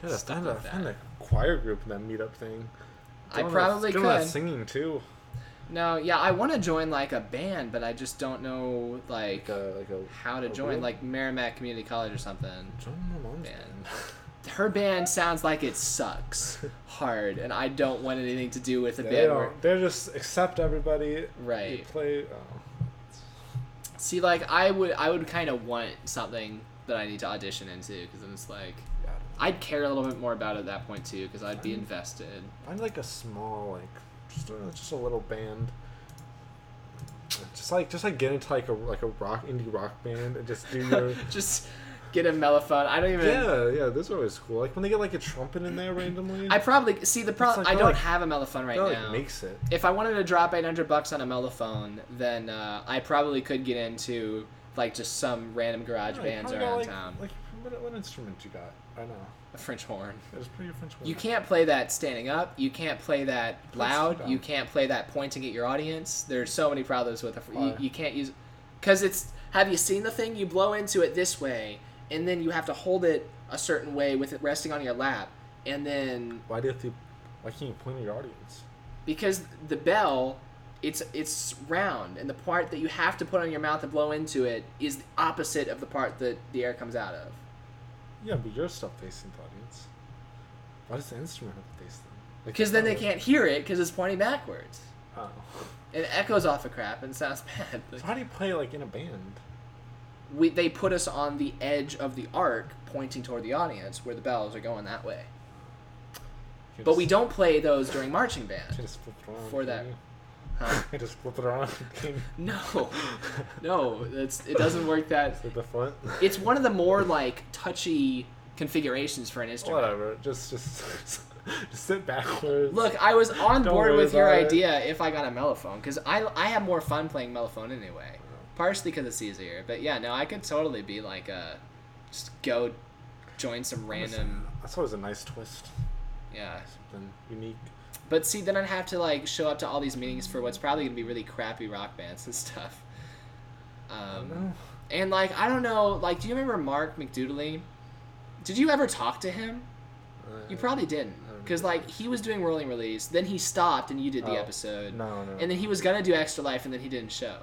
Yeah, Stuff find like that. Choir group that meetup thing. I Get on that- probably that could. singing too. No, yeah, I want to join like a band, but I just don't know like Like a like a how to join, group. like Meramec Community College or something. join my mom's Band. band. [laughs] Her band sounds like it sucks hard, and I don't want anything to do with a Yeah, band. they where- They're just accept everybody. You Right. play. Oh. See, like I would, I would kind of want something that I need to audition into because then it's like. I'd care a little bit more about it at that point too because I'd be I'm- invested. Find like a small like just a, just a little band. Just like just like get into like a like a rock indie rock band and just do [laughs] your Just get a mellophone. I don't even. yeah yeah this is always cool like when they get like a trumpet in there randomly I probably see the problem. like- I don't like- have a mellophone right that like now. makes it if I wanted to drop 800 bucks on a mellophone, then uh, I probably could get into like just some random garage Yeah, bands got, around town. like what, what instrument you got I know A French horn. just play your French horn. You can't play that standing up. You can't play that loud. You can't play that pointing at your audience. There's so many problems with it. You, Why? you can't use because it's. Have you seen the thing? You blow into it this way, and then you have to hold it a certain way with it resting on your lap, and then why do you have to why can't you point at your audience because the bell, it's it's round, and the part that you have to put on your mouth and blow into it is the opposite of the part that the air comes out of. Yeah but your stuff facing the audience why does the instrument have to face them Like, Because then they can't hear it because it's pointing backwards. oh. It echoes off of crap and sounds [laughs] bad. so how do you play like in a band we they put us on the edge of the arc pointing toward the audience where the bells are going that way but we don't play those during marching band just flip it around For that-? Huh? [laughs] You just flip it around [laughs] no no it's, it doesn't work that at the front it's one of the [laughs] more like touchy configurations for an instrument whatever just just Just sit backwards. Look, I was on Don't board with your it. idea if I got a mellophone because I I have more fun playing mellophone anyway. Partially because it's easier, but yeah, no, I could totally be like a just go join some random That's always a nice twist. yeah. Something unique. But see, then I'd have to like show up to all these meetings for what's probably gonna be really crappy rock bands and [laughs] stuff. Um, and like I don't know, like do you remember Mark McDoodley? Did you ever talk to him? You Uh, probably didn't, because like he was doing rolling release, then he stopped and you did the Oh, episode, No, no. and then he was gonna do Extra Life and then he didn't show.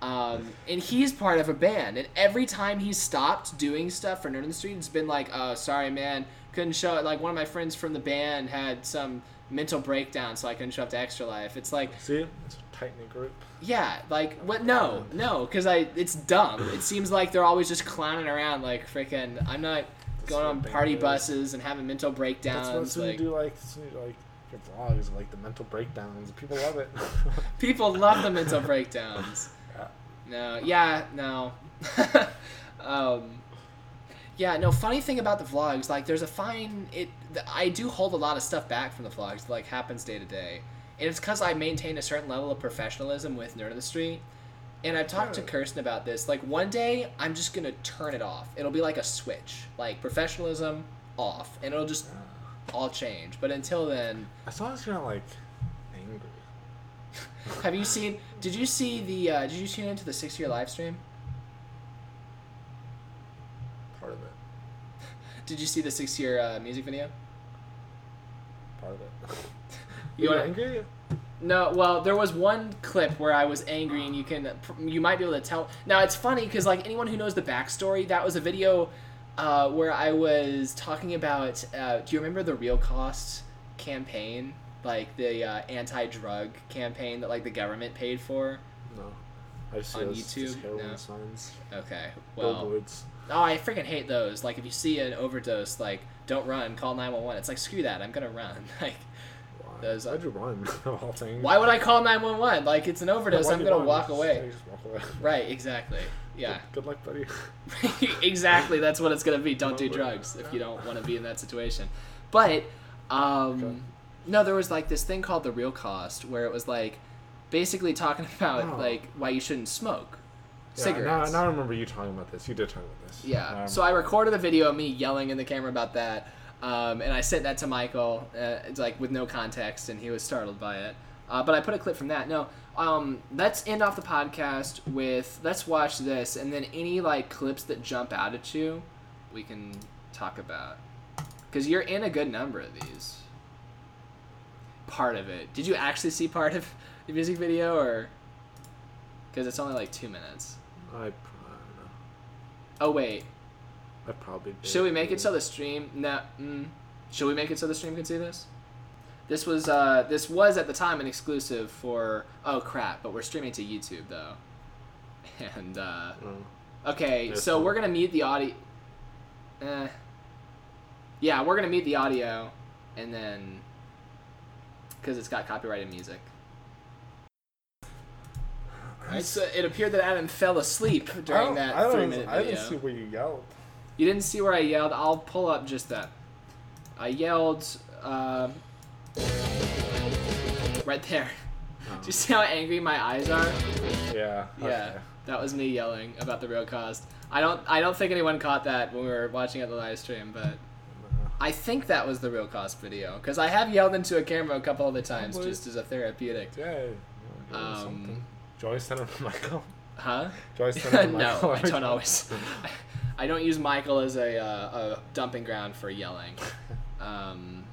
Um, and he's part of a band, and every time he stopped doing stuff for Nerd Street, it's been like, "Oh, sorry, man, couldn't show it." Like one of my friends from the band had some mental breakdown, so I couldn't show up to Extra Life. It's like, See, it's a tight knit group. yeah, like what? No, no, because I it's dumb. It [clears throat] seems like they're always just clowning around, like freaking. I'm not going on party is. buses and having mental That's breakdowns. what that's when like you do like, that's you like your vlogs, like the mental breakdowns. People love it. [laughs] people love the mental breakdowns. [laughs] Yeah. No, yeah, no. [laughs] um, yeah, no. Funny thing about the vlogs, like, there's a fine. It. I do hold a lot of stuff back from the vlogs. that, Like, happens day to day, and it's because I maintain a certain level of professionalism with Nerd of the Street. And I've talked to Kirsten about this. Like, one day I'm just gonna turn it off. It'll be like a switch, like professionalism off, and it'll just [sighs] all change. But until then, I long as you're not like angry. [laughs] have you seen? Did you see the? Uh, did you tune into the six year live stream? Part of it. Did you see the six year uh, music video? Part of it. [laughs] You You wanna- angry? No, well, there was one clip where I was angry, and you can, you might be able to tell. Now it's funny because like anyone who knows the backstory, that was a video uh, where I was talking about. Uh, do you remember the Real Cost campaign, like the uh, anti-drug campaign that like the government paid for? No. I just see On YouTube? No. signs. Okay, well, Billboards. Oh, I freaking hate those. Like if you see an overdose, like don't run, call nine one one. It's like screw that, I'm gonna run. [laughs] Like Why? those- Why'd you run? [laughs] all things. why would I call nine one one? Like it's an overdose, I'm gonna walk away. just walk away. [laughs] Right, exactly. Yeah. Good, good luck, buddy. exactly. That's what it's gonna be. Don't do drugs if you don't want to be in that situation. But um, Okay. no, there was like this thing called the real cost, where it was like basically talking about Oh. like why you shouldn't smoke Yeah, cigarettes. Now, now I remember you talking about this. You did talk about this. Yeah. Um, So I recorded a video of me yelling in the camera about that, um, and I sent that to Michael, uh, it's like with no context, and he was startled by it. Uh, but I put a clip from that. No, um, let's end off the podcast with let's watch this, and then any like clips that jump out at you, we can talk about. Because you're in a good number of these. Part of it. Did you actually see part of [laughs] the music video, or? Because it's only like two minutes. I, I don't know. Oh wait, I probably did. Should we make it so the stream? No. Mm, should we make it so the stream can see this? This was uh this was at the time an exclusive for oh crap, but we're streaming to YouTube though. [laughs] And uh Oh. okay, so we're gonna mute the audio. Eh. Yeah, we're gonna mute the audio, and then because it's got copyrighted music. Right, so it appeared that Adam fell asleep during that I three minute I video. didn't see where you yelled. You didn't see where I yelled. I'll pull up just that. I yelled um, right there. Oh. Do you see how angry my eyes are? Yeah. Yeah, okay. that was me yelling about the real cost. I don't. I don't think anyone caught that when we were watching at the live stream, but Uh, I think that was the real cost video because I have yelled into a camera a couple other times just as a therapeutic. Yeah. you Um, something. Joy sent it from Michael. Huh? Joy sent it from no, Michael. I don't always. I don't use Michael as a, uh, a dumping ground for yelling. Um,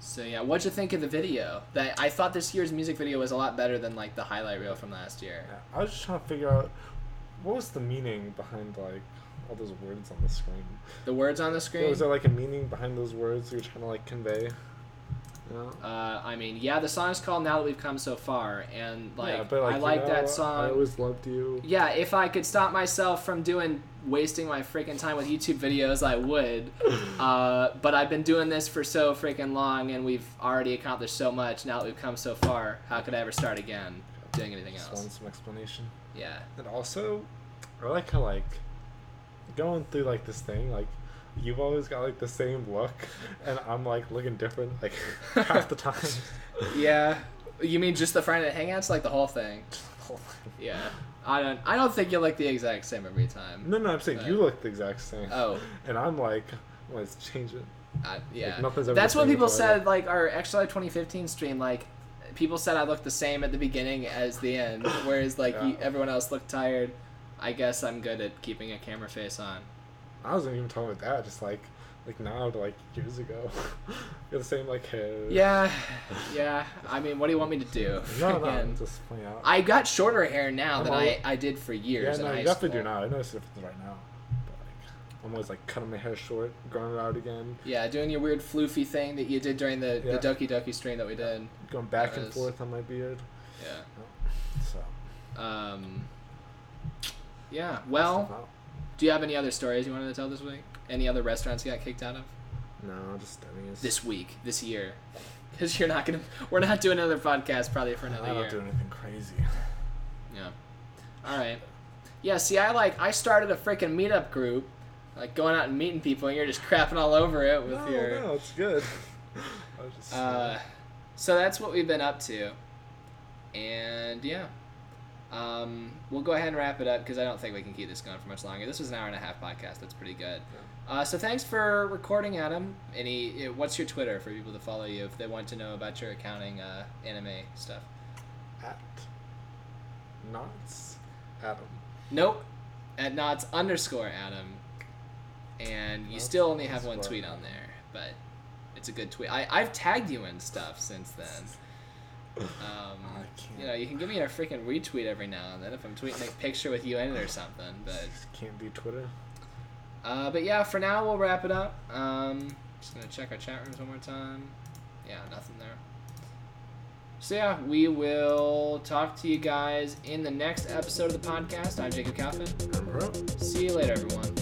so yeah, what'd you think of the video? That I thought this year's music video was a lot better than like the highlight reel from last year. I was just trying to figure out what was the meaning behind like all those words on the screen. The words on the screen. Was there like a meaning behind those words you're trying to like convey? Uh, I mean, yeah, the song is called "Now That We've Come So Far," and like, yeah, but like I like know, that song. I always loved you. Yeah, if I could stop myself from doing wasting my freaking time with YouTube videos, I would. [laughs] Uh, but I've been doing this for so freaking long, and we've already accomplished so much. Now that we've come so far, how could I ever start again doing anything Just else? want some explanation. Yeah. And also, I like how like going through like this thing, like you've always got like the same look, and I'm like looking different like [laughs] half the time. Yeah. You mean just the Friday Night Hangouts, like the whole thing? Yeah. I don't. I don't think you look the exact same every time. No, no, I'm saying you look the exact same. Oh. And I'm like, let's change it. I, yeah. ever That's what people said. Like our Extra Life 2015 stream, like people said I looked the same at the beginning as the end, whereas like you, everyone else looked tired. I guess I'm good at keeping a camera face on. I wasn't even talking about that. Just like, like now to like years ago, [laughs] you got the same like hair. Yeah, yeah. I mean, what do you want me to do? [laughs] No, no, Again, just point out. I got shorter hair now I'm than all- I, I did for years in no, you definitely school. do now. I notice the difference right now. But like, I'm always like cutting my hair short, growing it out again, Yeah, doing your weird floofy thing that you did during the, Yeah. the Doki Doki stream that we did. going back That and was- forth on my beard. Yeah. So. Um. Yeah. Well. Do you have any other stories you wanted to tell this week? Any other restaurants you got kicked out of No, just I mean, this week, this year? [laughs] Because you're not gonna. We're not doing another podcast probably for another I don't year. do anything crazy. Yeah. All right. Yeah. See, I like I started a freaking meetup group, like going out and meeting people, and you're just crapping all over it with no, your. no, it's good. [laughs] I was just, Uh, so that's what we've been up to, and yeah, um, we'll go ahead and wrap it up because I don't think we can keep this going for much longer. This was an hour and a half podcast. That's pretty good. Uh, so thanks for recording, Adam. Any, uh, what's your Twitter for people to follow you if they want to know about your accounting, uh, anime stuff? at NOTS Adam. Nope, at NOTS underscore Adam, and you Knots still only have one tweet on there, but it's a good tweet. I I've tagged you in stuff since then. [laughs] Um, you know, you can give me a freaking retweet every now and then if I'm tweeting a picture with you in it or something. But Can't be Twitter. uh, but yeah, for now we'll wrap it up. Um, just gonna check our chat rooms one more time. Yeah, nothing there. So yeah, we will talk to you guys in the next episode of the podcast. I'm Jacob Kaufman. See you later, everyone.